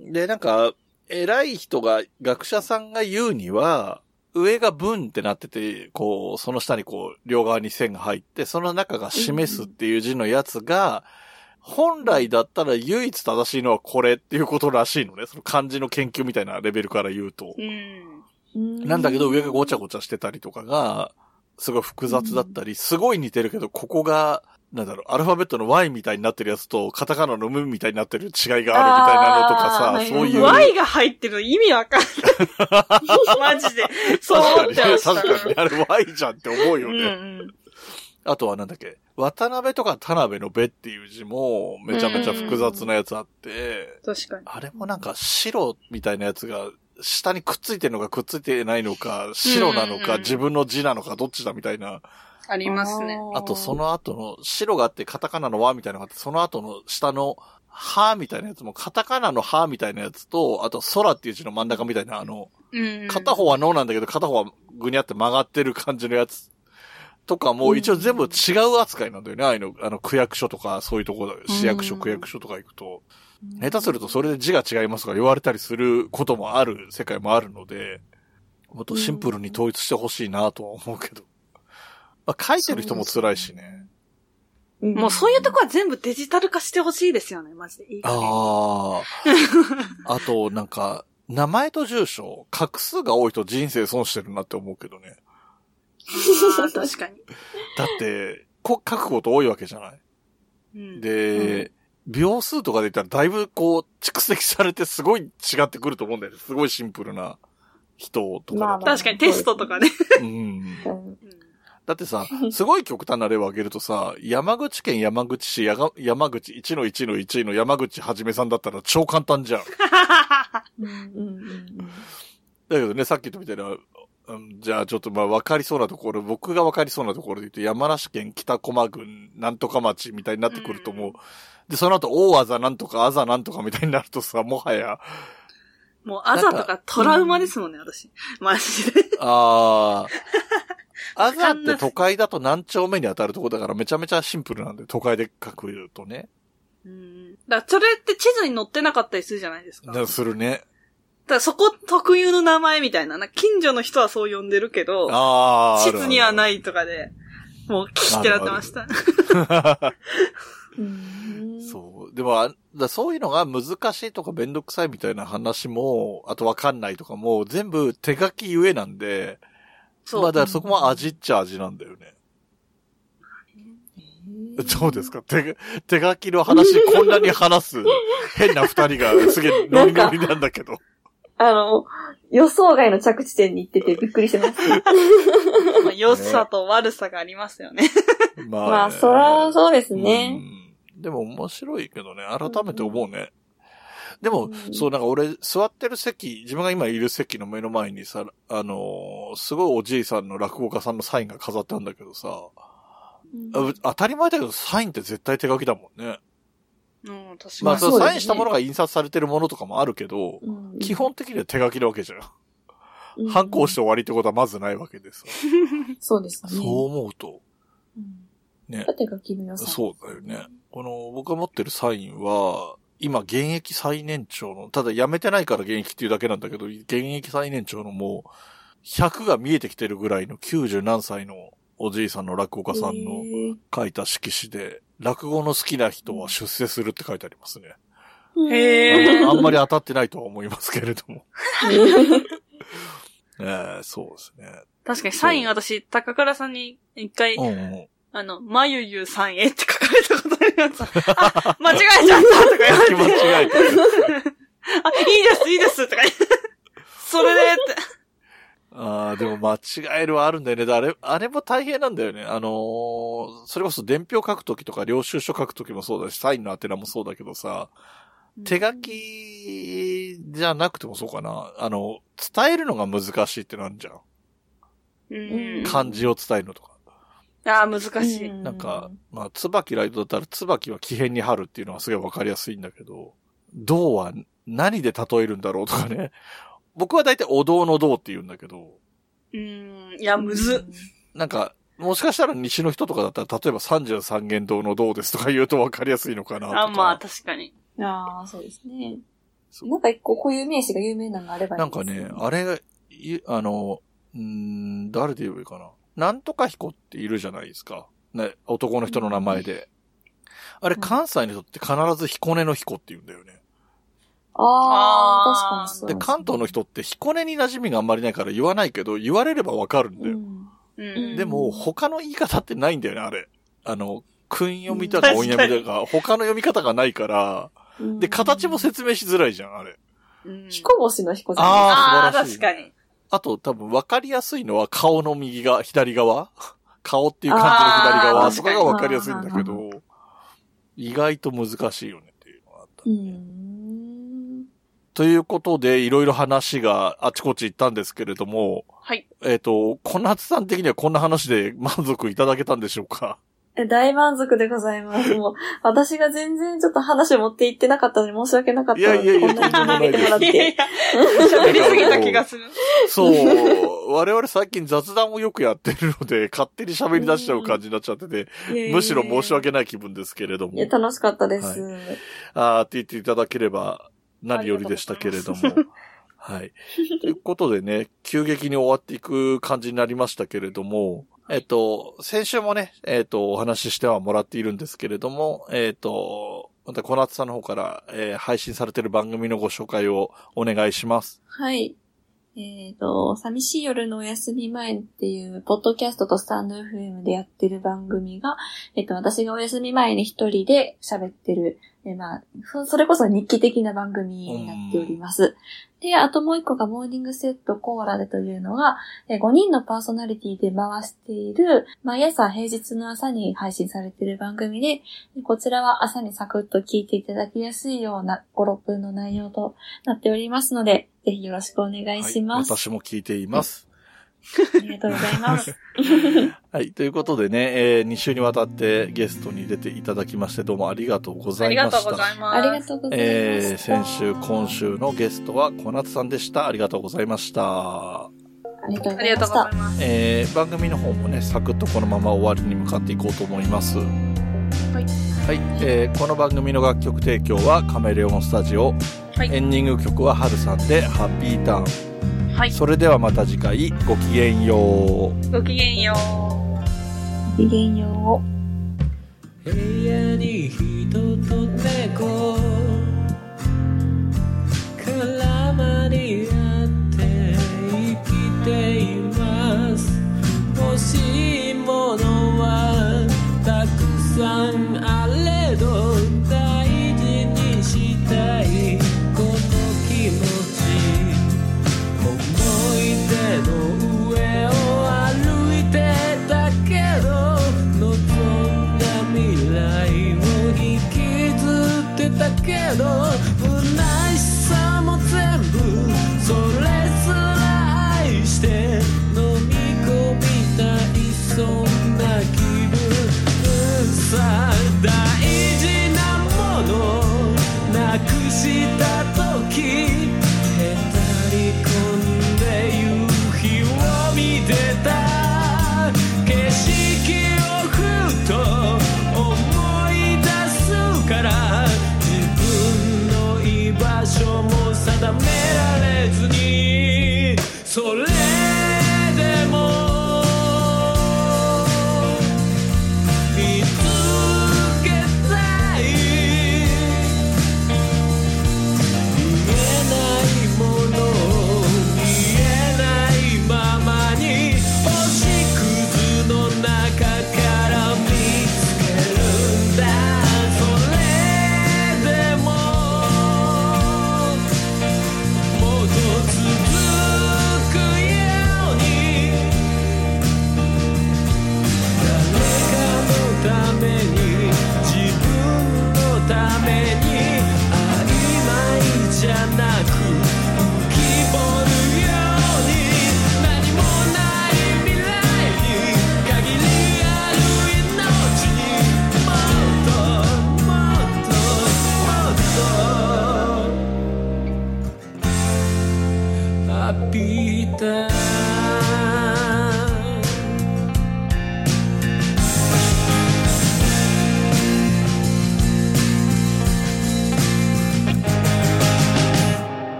[SPEAKER 1] で、なんか、偉い人が、学者さんが言うには、上が文ってなってて、こう、その下にこう、両側に線が入って、その中が示すっていう字のやつが、本来だったら唯一正しいのはこれっていうことらしいのね。その漢字の研究みたいなレベルから言うと。
[SPEAKER 2] うん。
[SPEAKER 1] なんだけど上がごちゃごちゃしてたりとかが、すごい複雑だったり、すごい似てるけど、ここが、なんだろう、アルファベットの Y みたいになってるやつと、カタカナの M みたいになってる違いがあるみたいなのとかさ、そういう。
[SPEAKER 2] Y が入ってるの意味わかんない。マジで。そう思っちゃいました。
[SPEAKER 1] 確かにね、あれ Y じゃんって思うよ
[SPEAKER 2] うん
[SPEAKER 1] ね。
[SPEAKER 2] うん。
[SPEAKER 1] あとはなんだっけ、渡辺とか田辺のべっていう字もめちゃめちゃ複雑なやつあって、
[SPEAKER 2] 確かに。
[SPEAKER 1] あれもなんか白みたいなやつが、下にくっついてるのかくっついてないのか、白なのか、自分の字なのか、どっちだみたいな。
[SPEAKER 2] ありますね。
[SPEAKER 1] あとその後の、白があってカタカナの和みたいなのがあって、その後の下の、はみたいなやつも、カタカナのはみたいなやつと、あと空っていう字の真ん中みたいな、あの、
[SPEAKER 2] うん。
[SPEAKER 1] 片方はのなんだけど、片方はぐにゃって曲がってる感じのやつとかも、一応全部違う扱いなんだよね。ああいうの、あの、区役所とか、そういうところ、市役所、
[SPEAKER 3] うん
[SPEAKER 1] 区役所とか行くと。下手するとそれで字が違いますとか言われたりすることもある世界もあるので、もっとシンプルに統一してほしいなとは思うけど。まあ、書いてる人も辛いしね。
[SPEAKER 2] もうそういうとこは全部デジタル化してほしいですよね、マジで。いい
[SPEAKER 1] ああ。あと、なんか、名前と住所、画数が多いと人生損してるなって思うけどね。
[SPEAKER 2] 確かに。
[SPEAKER 1] だって、こ書くこと多いわけじゃない
[SPEAKER 2] うん、
[SPEAKER 1] で、秒数とかで言ったらだいぶこう、蓄積されてすごい違ってくると思うんだよね。すごいシンプルな人とか
[SPEAKER 2] 確かにテストとかね。
[SPEAKER 1] うん。
[SPEAKER 3] うん
[SPEAKER 1] だってさ、すごい極端な例を挙げるとさ、山口県山口市やが山口1の1の1の山口はじめさんだったら超簡単じゃん。だけどね、さっきとみたいな、うんじゃあちょっとまあ分かりそうなところ、僕が分かりそうなところで言うと山梨県北駒郡なんとか町みたいになってくると思う。
[SPEAKER 2] うん
[SPEAKER 1] で、その後大あざなんとかあざなんとかみたいになるとさ、もはや、
[SPEAKER 2] もう、あざとかトラウマですもんね、私。マジで。
[SPEAKER 1] ああ。あざって都会だと何丁目に当たるとこだからめちゃめちゃシンプルなんで、都会で書くとね。
[SPEAKER 2] うん。だそれって地図に載ってなかったりするじゃないですか。だ
[SPEAKER 1] するね。
[SPEAKER 2] ら、そこ特有の名前みたいな。な近所の人はそう呼んでるけど、
[SPEAKER 1] ああ。
[SPEAKER 2] 地図にはないいとかで、もう、キってなってました。
[SPEAKER 3] うん。
[SPEAKER 1] そう。でもあ、だそういうのが難しいとかめんどくさいみたいな話も、あとわかんないとかも、全部手書きゆえなんで、
[SPEAKER 2] そう。
[SPEAKER 1] まあだそこも味っちゃ味なんだよね。どうですか手、手書きの話こんなに話す 変な二人がすげえノリノリなんだけど。
[SPEAKER 3] あの、予想外の着地点に行っててびっくりしてます。
[SPEAKER 2] まあ良さと悪さがありますよね。
[SPEAKER 1] ま
[SPEAKER 3] まあ、そらそうですね。
[SPEAKER 1] うん。でも面白いけどね、改めて思うね。でも、
[SPEAKER 3] うん
[SPEAKER 1] そう、なんか俺、座ってる席、自分が今いる席の目の前にさ、あのーすごいおじいさんの落語家さんのサインが飾ってあるんだけどさ、あ当たり前だけど、サインって絶対手書きだもんね。
[SPEAKER 2] うん、確かに。
[SPEAKER 1] まあ、サインしたものが印刷されてるものとかもあるけど、
[SPEAKER 3] うん
[SPEAKER 1] 基本的には手書きなわけじゃん。
[SPEAKER 3] うん
[SPEAKER 1] 反抗して終わりってことはまずないわけです。
[SPEAKER 3] そうですね。
[SPEAKER 1] そう思うと、
[SPEAKER 3] うん。
[SPEAKER 1] ね。
[SPEAKER 3] 縦書きの良さ。
[SPEAKER 1] そうだよね。この、僕が持ってるサインは、今、現役最年長の、ただ辞めてないから現役っていうだけなんだけど、現役最年長のもう、100が見えてきてるぐらいの90何歳のおじいさんの落語家さんの書いた色紙で、落語の好きな人は出世するって書いてありますね。
[SPEAKER 2] へー
[SPEAKER 1] あんまり当たってないとは思いますけれども。えーそうですね。
[SPEAKER 2] 確かにサイン私、高倉さんに一回、
[SPEAKER 1] うんうん。
[SPEAKER 2] あの、まゆゆさんへって書かれあ間違えちゃったとか言われて。
[SPEAKER 1] 間違えた。
[SPEAKER 2] あ、いいです、いいですとか言って。それでって。
[SPEAKER 1] ああ、でも間違えるはあるんだよね。であれ、あれも大変なんだよね。あのーそれこそ伝票書くときとか領収書書くときもそうだし、サインの宛名もそうだけどさ、手書きじゃなくてもそうかな。あの、伝えるのが難しいってなんじゃん。
[SPEAKER 2] うん。
[SPEAKER 1] 漢字を伝えるのとか。
[SPEAKER 2] ああ、難しい。
[SPEAKER 1] なんか、まあ、椿ライトだったら、椿は木片に貼るっていうのはすごいわかりやすいんだけど、銅は何で例えるんだろうとかね。僕は大体お堂の銅って言うんだけど、
[SPEAKER 2] うん。いや、むずっ。
[SPEAKER 1] なんか、もしかしたら西の人とかだったら、例えば33元堂の銅ですとか言うとわかりやすいのかなとか。
[SPEAKER 2] あ、まあ、確かに。
[SPEAKER 3] ああ、そうですね。なんか一個こういう名詞が有名なのあればい
[SPEAKER 1] ないんか
[SPEAKER 3] ですよ
[SPEAKER 1] ね、あれ、いあの、うーん、誰で言えばいいかな。なんとか彦っているじゃないですか。ね、男の人の名前で。あれ、
[SPEAKER 3] うん
[SPEAKER 1] 関西の人って必ず彦根の彦って言うんだよね。
[SPEAKER 3] ああ、確かにそう
[SPEAKER 1] で、関東の人って彦根に馴染みがあんまりないから言わないけど、言われればわかるんだよ。
[SPEAKER 3] うん。
[SPEAKER 2] うん。
[SPEAKER 1] でも、他の言い方ってないんだよね、あれ。あの、訓読みとか音読みとか、他の読み方がないから、で、形も説明しづらいじゃん、あれ。
[SPEAKER 2] うん
[SPEAKER 3] 彦星の彦じゃない
[SPEAKER 1] あ
[SPEAKER 2] ああ、
[SPEAKER 1] 素晴らしい
[SPEAKER 2] 確かに。
[SPEAKER 1] あと、多分分かりやすいのは顔の右が、左側 顔っていう感じの左側
[SPEAKER 2] あー
[SPEAKER 1] とかが分かりやすいんだけど、意外と難しいよねっていうのがあった
[SPEAKER 3] う。ん。
[SPEAKER 1] ということで、いろいろ話があちこち行ったんですけれども、
[SPEAKER 2] はい。
[SPEAKER 1] えっ、と、小夏さん的にはこんな話で満足いただけたんでしょうか？
[SPEAKER 3] え大満足でございます。もう、私が全然ちょっと話持っていってなかったのに申し訳なかった。
[SPEAKER 1] いやいやいや
[SPEAKER 3] こんなに聞いてもらっ
[SPEAKER 2] いやい
[SPEAKER 3] て。
[SPEAKER 2] や、喋りすぎた気がする。
[SPEAKER 1] そう。我々最近雑談をよくやってるので、勝手に喋り出しちゃう感じになっちゃってて、むしろ申し訳ない気分ですけれども
[SPEAKER 3] いや、。楽しかったです。
[SPEAKER 1] あーって言っていただければ何よりでしたけれども。はい。ということでね、急激に終わっていく感じになりましたけれども、えっと、先週もね、えっと、お話ししてはもらっているんですけれども、えっと、また小夏さんの方から、えー配信されている番組のご紹介をお願いします。
[SPEAKER 3] はい。えっ、と、寂しい夜のお休み前っていう、ポッドキャストとスタンド FM でやってる番組が、えっ、と、私がお休み前に一人で喋ってる、えーまあ、そそれこそ日記的な番組になっております。で、あともう一個がモーニングセットコーラでというのが、え5人のパーソナリティで回している、毎朝平日の朝に配信されている番組で、でこちらは朝にサクッと聞いていただきやすいような5、6分の内容となっておりますので、ぜひよろしくお願いします。
[SPEAKER 1] はい、私も聞いています。
[SPEAKER 3] ありがとうございます。
[SPEAKER 1] はい。ということでね、え2週にわたってゲストに出ていただきまして、どうもありがとうござ
[SPEAKER 2] ありが
[SPEAKER 1] いました。
[SPEAKER 2] とうございます。
[SPEAKER 3] ありがとうございます。
[SPEAKER 1] えー、先週、今週のゲストは小夏さんでした。ありがとうございました。
[SPEAKER 3] ありがとうご
[SPEAKER 2] ありがとう
[SPEAKER 3] ざいました。
[SPEAKER 2] ございます。
[SPEAKER 1] えー、番組の方もね、サクッとこのまま終わりに向かっていこうと思います。はい。はい。えー、この番組の楽曲提供はカメレオンスタジオ。
[SPEAKER 2] はい
[SPEAKER 1] エンディング曲はハルさんでハッピーターン。
[SPEAKER 2] はい、
[SPEAKER 1] それではまた次回ごきげんよう。
[SPEAKER 2] ごきげんよう。
[SPEAKER 3] ごきげんよう。
[SPEAKER 4] 部屋に人と猫。絡まり合って生きています。欲しいものはたくさんあれどだけど不しさも全部それすら愛して飲み込みたい。そんな気分。さ大事なものなくした時。